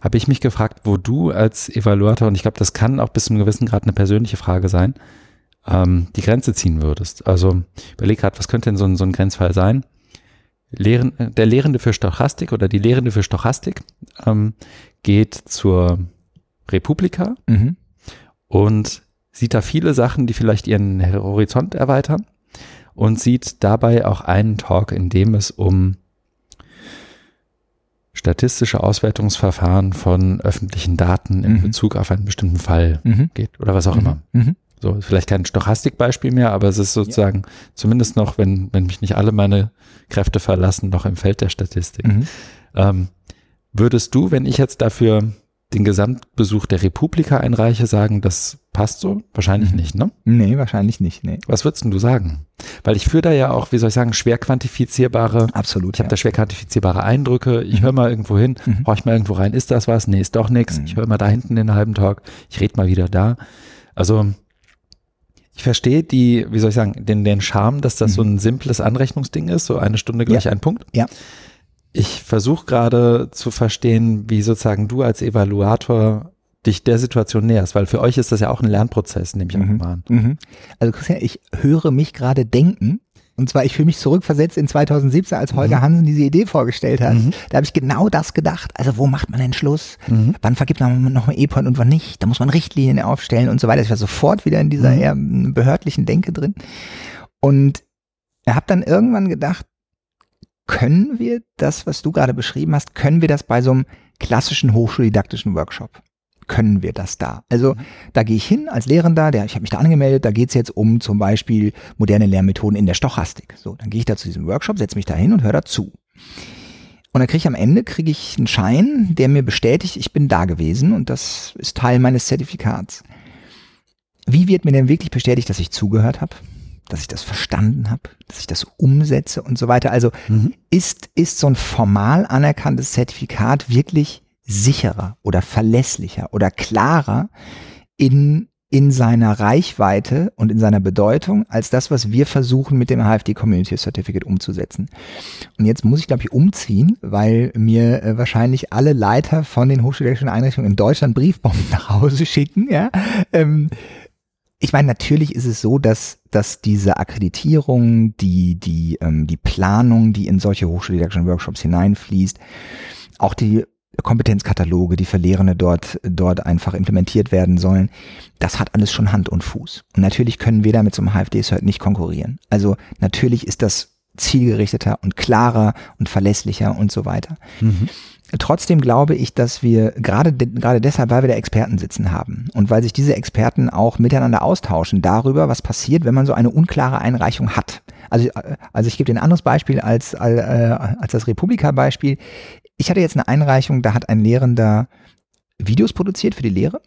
Habe ich mich gefragt, wo du als Evaluator, und ich glaube, das kann auch bis zu einem gewissen Grad eine persönliche Frage sein, ähm, die Grenze ziehen würdest. Also überleg gerade, was könnte denn so ein, so ein Grenzfall sein? Lehren, der Lehrende für Stochastik oder die Lehrende für Stochastik ähm, geht zur Republika mhm. und sieht da viele Sachen, die vielleicht ihren Horizont erweitern und sieht dabei auch einen Talk, in dem es um statistische Auswertungsverfahren von öffentlichen Daten in mhm. Bezug auf einen bestimmten Fall mhm. geht oder was auch mhm. immer. So, vielleicht kein Stochastikbeispiel mehr, aber es ist sozusagen ja. zumindest noch, wenn, wenn mich nicht alle meine Kräfte verlassen, noch im Feld der Statistik. Mhm. Ähm, würdest du, wenn ich jetzt dafür den Gesamtbesuch der Republika einreiche, sagen, das passt so? Wahrscheinlich mhm. nicht, ne? Nee, wahrscheinlich nicht, nee. Was würdest du sagen? Weil ich führe da ja auch, wie soll ich sagen, schwer quantifizierbare. Absolut. Ich habe ja. da schwer quantifizierbare Eindrücke. Ich mhm. höre mal irgendwo hin, mhm. horch mal irgendwo rein, ist das was? Nee, ist doch nichts. Mhm. Ich höre mal da hinten den halben Tag, ich rede mal wieder da. Also ich verstehe die, wie soll ich sagen, den, den Charme, dass das mhm. so ein simples Anrechnungsding ist, so eine Stunde gleich ja. ein Punkt. Ja. Ich versuche gerade zu verstehen, wie sozusagen du als Evaluator dich der Situation näherst, weil für euch ist das ja auch ein Lernprozess, nehme ich mhm. mal an. Mhm. Also Christian, ich höre mich gerade denken, und zwar, ich fühle mich zurückversetzt in 2017, als Holger mhm. Hansen diese Idee vorgestellt hat. Mhm. Da habe ich genau das gedacht. Also wo macht man den Schluss? Mhm. Wann vergibt man noch ein E-Point und wann nicht? Da muss man Richtlinien aufstellen und so weiter. Ich war sofort wieder in dieser mhm. eher behördlichen Denke drin. Und er hat dann irgendwann gedacht, können wir das, was du gerade beschrieben hast, können wir das bei so einem klassischen hochschuldidaktischen Workshop? können wir das da? Also da gehe ich hin als Lehrender, der, ich habe mich da angemeldet, da geht es jetzt um zum Beispiel moderne Lehrmethoden in der Stochastik. So, dann gehe ich da zu diesem Workshop, setze mich da hin und höre dazu. Und dann kriege ich am Ende kriege ich einen Schein, der mir bestätigt, ich bin da gewesen und das ist Teil meines Zertifikats. Wie wird mir denn wirklich bestätigt, dass ich zugehört habe? Dass ich das verstanden habe, dass ich das umsetze und so weiter. Also mhm. ist, ist so ein formal anerkanntes Zertifikat wirklich sicherer oder verlässlicher oder klarer in, in seiner Reichweite und in seiner Bedeutung als das, was wir versuchen mit dem HFD Community Certificate umzusetzen. Und jetzt muss ich, glaube ich, umziehen, weil mir äh, wahrscheinlich alle Leiter von den hochschulischen Einrichtungen in Deutschland Briefbomben <laughs> nach Hause schicken, ja. Ähm, ich meine, natürlich ist es so, dass, dass diese Akkreditierung, die, die, ähm, die Planung, die in solche hochschuldidaktischen Workshops hineinfließt, auch die Kompetenzkataloge, die für Lehrende dort, dort einfach implementiert werden sollen. Das hat alles schon Hand und Fuß. Und natürlich können wir da mit so einem HFD-Cert nicht konkurrieren. Also natürlich ist das zielgerichteter und klarer und verlässlicher und so weiter. Mhm. Trotzdem glaube ich, dass wir gerade, gerade deshalb, weil wir da Experten sitzen haben und weil sich diese Experten auch miteinander austauschen darüber, was passiert, wenn man so eine unklare Einreichung hat. Also, also ich gebe dir ein anderes Beispiel als, als, äh, als das Republika-Beispiel. Ich hatte jetzt eine Einreichung, da hat ein Lehrender Videos produziert für die Lehre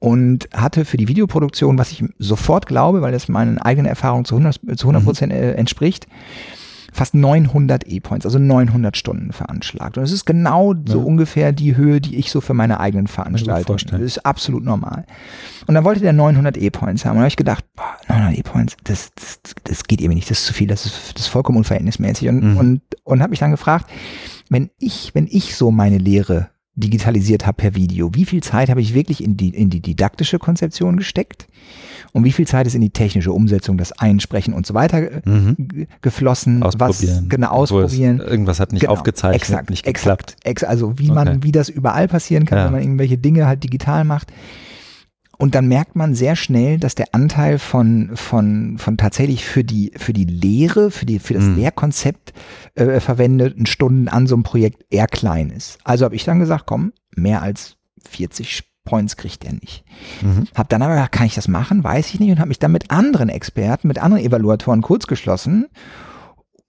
und hatte für die Videoproduktion, was ich sofort glaube, weil das meinen eigenen Erfahrungen zu 100 zu 100 Prozent äh, entspricht, fast 900 E-Points, also 900 Stunden veranschlagt. Und es ist genau ja. so ungefähr die Höhe, die ich so für meine eigenen Veranstaltungen. Das ist absolut normal. Und dann wollte der 900 E-Points haben. Und da habe ich gedacht, boah, 900 E-Points, das, das, das geht eben nicht, das ist zu viel, das ist, das ist vollkommen unverhältnismäßig. Und, mhm. und, und habe mich dann gefragt, wenn ich, wenn ich so meine Lehre digitalisiert habe per Video, wie viel Zeit habe ich wirklich in die, in die didaktische Konzeption gesteckt? Und wie viel Zeit ist in die technische Umsetzung, das Einsprechen und so weiter mhm. geflossen? Ausprobieren. Was, genau, ausprobieren. Irgendwas hat nicht genau, aufgezeichnet, exakt, nicht geklappt. Exakt, ex, also wie okay. man, wie das überall passieren kann, ja. wenn man irgendwelche Dinge halt digital macht. Und dann merkt man sehr schnell, dass der Anteil von, von, von tatsächlich für die, für die Lehre, für, die, für das mhm. Lehrkonzept äh, verwendeten Stunden an so einem Projekt eher klein ist. Also habe ich dann gesagt, komm, mehr als 40 Points kriegt er nicht. Mhm. Hab dann aber gedacht, kann ich das machen? Weiß ich nicht und habe mich dann mit anderen Experten, mit anderen Evaluatoren kurz geschlossen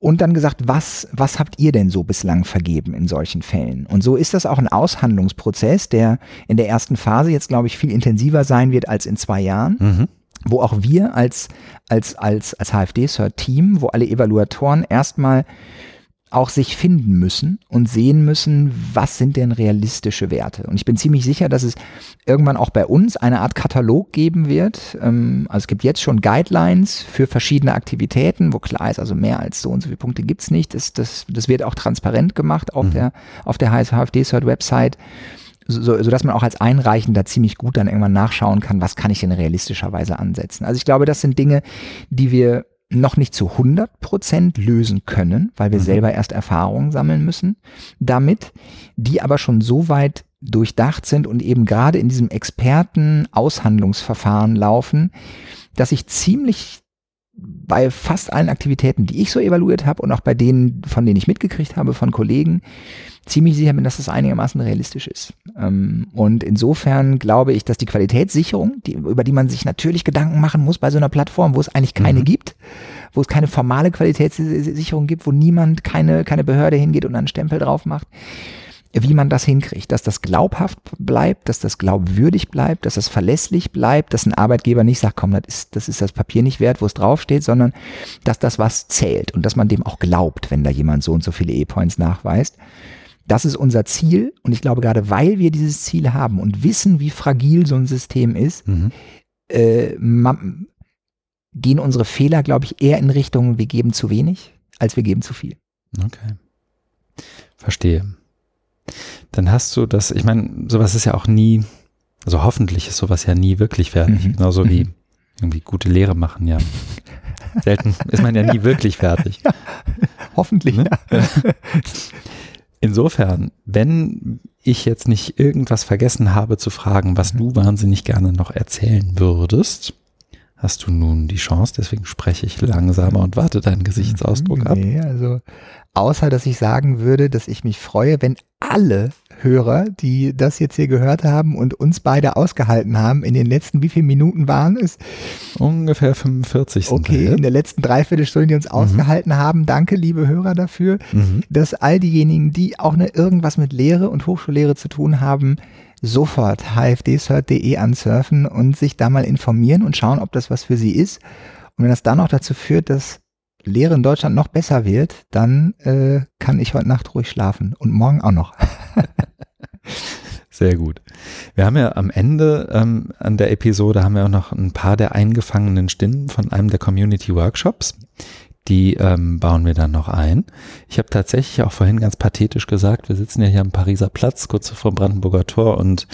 und dann gesagt, was, was habt ihr denn so bislang vergeben in solchen Fällen? Und so ist das auch ein Aushandlungsprozess, der in der ersten Phase jetzt, glaube ich, viel intensiver sein wird als in zwei Jahren. Mhm. Wo auch wir als, als, als, als HFD-Cert-Team, wo alle Evaluatoren erstmal auch sich finden müssen und sehen müssen, was sind denn realistische Werte. Und ich bin ziemlich sicher, dass es irgendwann auch bei uns eine Art Katalog geben wird. Ähm, also es gibt jetzt schon Guidelines für verschiedene Aktivitäten, wo klar ist, also mehr als so und so viele Punkte gibt's nicht. Das, das, das wird auch transparent gemacht auf mhm. der, auf der HFD-Cert-Website so, so dass man auch als Einreichender ziemlich gut dann irgendwann nachschauen kann, was kann ich denn realistischerweise ansetzen. Also ich glaube, das sind Dinge, die wir noch nicht zu 100 Prozent lösen können, weil wir mhm. selber erst Erfahrungen sammeln müssen damit, die aber schon so weit durchdacht sind und eben gerade in diesem Experten-Aushandlungsverfahren laufen, dass ich ziemlich bei fast allen Aktivitäten, die ich so evaluiert habe und auch bei denen, von denen ich mitgekriegt habe von Kollegen, ziemlich sicher bin, dass das einigermaßen realistisch ist. Ähm, und insofern glaube ich, dass die Qualitätssicherung, die, über die man sich natürlich Gedanken machen muss bei so einer Plattform, wo es eigentlich keine mhm. gibt, wo es keine formale Qualitätssicherung gibt, wo niemand, keine, keine Behörde hingeht und einen Stempel drauf macht, wie man das hinkriegt, dass das glaubhaft bleibt, dass das glaubwürdig bleibt, dass das verlässlich bleibt, dass ein Arbeitgeber nicht sagt, komm, das ist das, ist das Papier nicht wert, wo es draufsteht, sondern dass das was zählt und dass man dem auch glaubt, wenn da jemand so und so viele E-Points nachweist. Das ist unser Ziel und ich glaube, gerade weil wir dieses Ziel haben und wissen, wie fragil so ein System ist, mhm. äh, gehen unsere Fehler, glaube ich, eher in Richtung, wir geben zu wenig, als wir geben zu viel. Okay. Verstehe. Dann hast du das, ich meine, sowas ist ja auch nie, also hoffentlich ist sowas ja nie wirklich fertig, mhm. genauso wie mhm. irgendwie gute Lehre machen, ja. <laughs> Selten ist man ja nie wirklich fertig. Ja, hoffentlich, ne? ja. <laughs> Insofern, wenn ich jetzt nicht irgendwas vergessen habe zu fragen, was du wahnsinnig gerne noch erzählen würdest, hast du nun die Chance, deswegen spreche ich langsamer und warte deinen Gesichtsausdruck ab. Nee, also außer dass ich sagen würde, dass ich mich freue, wenn alle Hörer, die das jetzt hier gehört haben und uns beide ausgehalten haben, in den letzten, wie viele Minuten waren es? Ungefähr 45. Okay, in der letzten Dreiviertelstunde, die uns mhm. ausgehalten haben. Danke, liebe Hörer, dafür, mhm. dass all diejenigen, die auch ne, irgendwas mit Lehre und Hochschullehre zu tun haben, sofort hfdcert.de ansurfen und sich da mal informieren und schauen, ob das was für sie ist. Und wenn das dann auch dazu führt, dass Lehre in Deutschland noch besser wird, dann äh, kann ich heute Nacht ruhig schlafen und morgen auch noch. <laughs> Sehr gut. Wir haben ja am Ende ähm, an der Episode haben wir auch noch ein paar der eingefangenen Stimmen von einem der Community Workshops. Die ähm, bauen wir dann noch ein. Ich habe tatsächlich auch vorhin ganz pathetisch gesagt, wir sitzen ja hier am Pariser Platz, kurz vor dem Brandenburger Tor und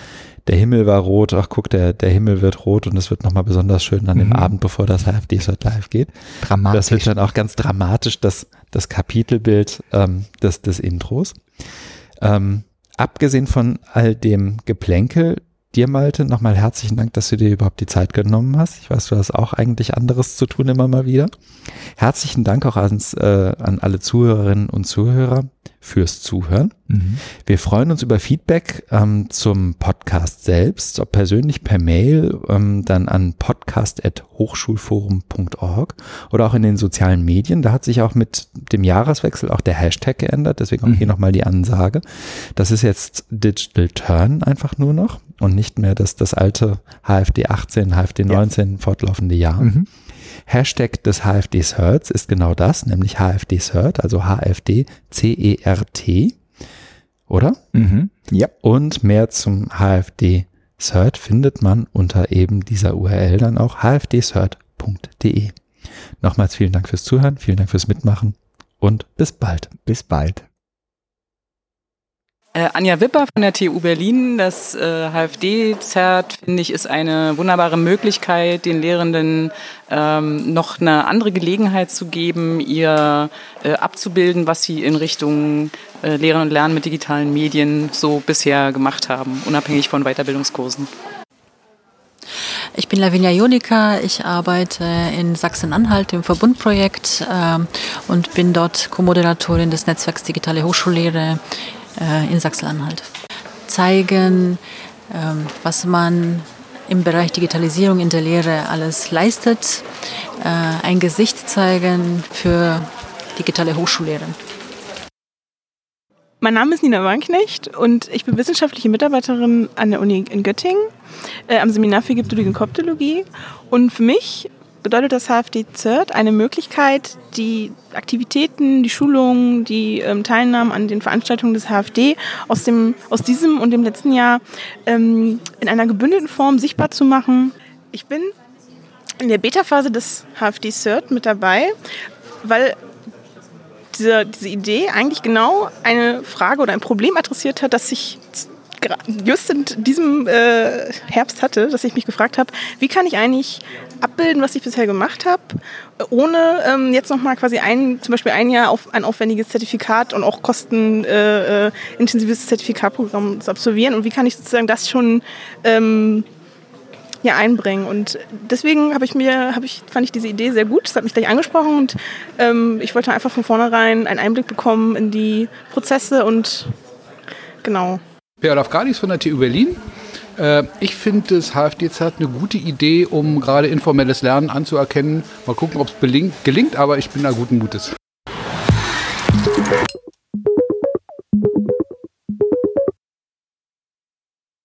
der Himmel war rot. Ach guck, der, der Himmel wird rot und es wird nochmal besonders schön an dem mhm. Abend, bevor das HFD live geht. Dramatisch. Das wird dann auch ganz dramatisch, das, das Kapitelbild ähm, des, des Intros. Ähm, abgesehen von all dem Geplänkel, dir, Malte, nochmal herzlichen Dank, dass du dir überhaupt die Zeit genommen hast. Ich weiß, du hast auch eigentlich anderes zu tun immer mal wieder. Herzlichen Dank auch ans, äh, an alle Zuhörerinnen und Zuhörer fürs Zuhören. Mhm. Wir freuen uns über Feedback ähm, zum Podcast selbst, ob persönlich per Mail, ähm, dann an podcast.hochschulforum.org oder auch in den sozialen Medien. Da hat sich auch mit dem Jahreswechsel auch der Hashtag geändert, deswegen auch mhm. hier nochmal die Ansage. Das ist jetzt Digital Turn einfach nur noch und nicht mehr das, das alte HFD 18, HFD 19 ja. fortlaufende Jahr. Mhm. Hashtag des HFD-Certs ist genau das, nämlich HFD-Cert, also HFD-C-E-R-T, oder? Mhm. Ja. Und mehr zum HFD-Cert findet man unter eben dieser URL dann auch hfdcert.de. Nochmals vielen Dank fürs Zuhören, vielen Dank fürs Mitmachen und bis bald. Bis bald. Äh, Anja Wipper von der TU Berlin. Das äh, HFD-Zert, finde ich, ist eine wunderbare Möglichkeit, den Lehrenden ähm, noch eine andere Gelegenheit zu geben, ihr äh, abzubilden, was sie in Richtung äh, Lehren und Lernen mit digitalen Medien so bisher gemacht haben, unabhängig von Weiterbildungskursen. Ich bin Lavinia Jonika, ich arbeite in Sachsen-Anhalt im Verbundprojekt äh, und bin dort Co-Moderatorin des Netzwerks Digitale Hochschullehre äh, in Sachsen-Anhalt. Zeigen, ähm, was man im Bereich Digitalisierung in der Lehre alles leistet, äh, ein Gesicht zeigen für digitale Hochschullehre. Mein Name ist Nina Wanknecht und ich bin wissenschaftliche Mitarbeiterin an der Uni in Göttingen äh, am Seminar für Ägyptologie und Koptologie. Und für mich bedeutet das HFD-CERT eine Möglichkeit, die Aktivitäten, die Schulungen, die ähm, Teilnahmen an den Veranstaltungen des HFD aus, dem, aus diesem und dem letzten Jahr ähm, in einer gebündelten Form sichtbar zu machen. Ich bin in der Beta-Phase des HFD-CERT mit dabei, weil diese, diese Idee eigentlich genau eine Frage oder ein Problem adressiert hat, das sich just in diesem äh, Herbst hatte, dass ich mich gefragt habe, wie kann ich eigentlich abbilden, was ich bisher gemacht habe, ohne ähm, jetzt nochmal quasi ein, zum Beispiel ein Jahr auf ein aufwendiges Zertifikat und auch kostenintensives äh, Zertifikatprogramm zu absolvieren und wie kann ich sozusagen das schon ähm, ja, einbringen. Und deswegen habe ich mir, habe ich, fand ich diese Idee sehr gut. Das hat mich gleich angesprochen und ähm, ich wollte einfach von vornherein einen Einblick bekommen in die Prozesse und genau. Per Olaf von der TU Berlin. Äh, ich finde das HFDZ eine gute Idee, um gerade informelles Lernen anzuerkennen. Mal gucken, ob es gelingt, aber ich bin da guten Mutes.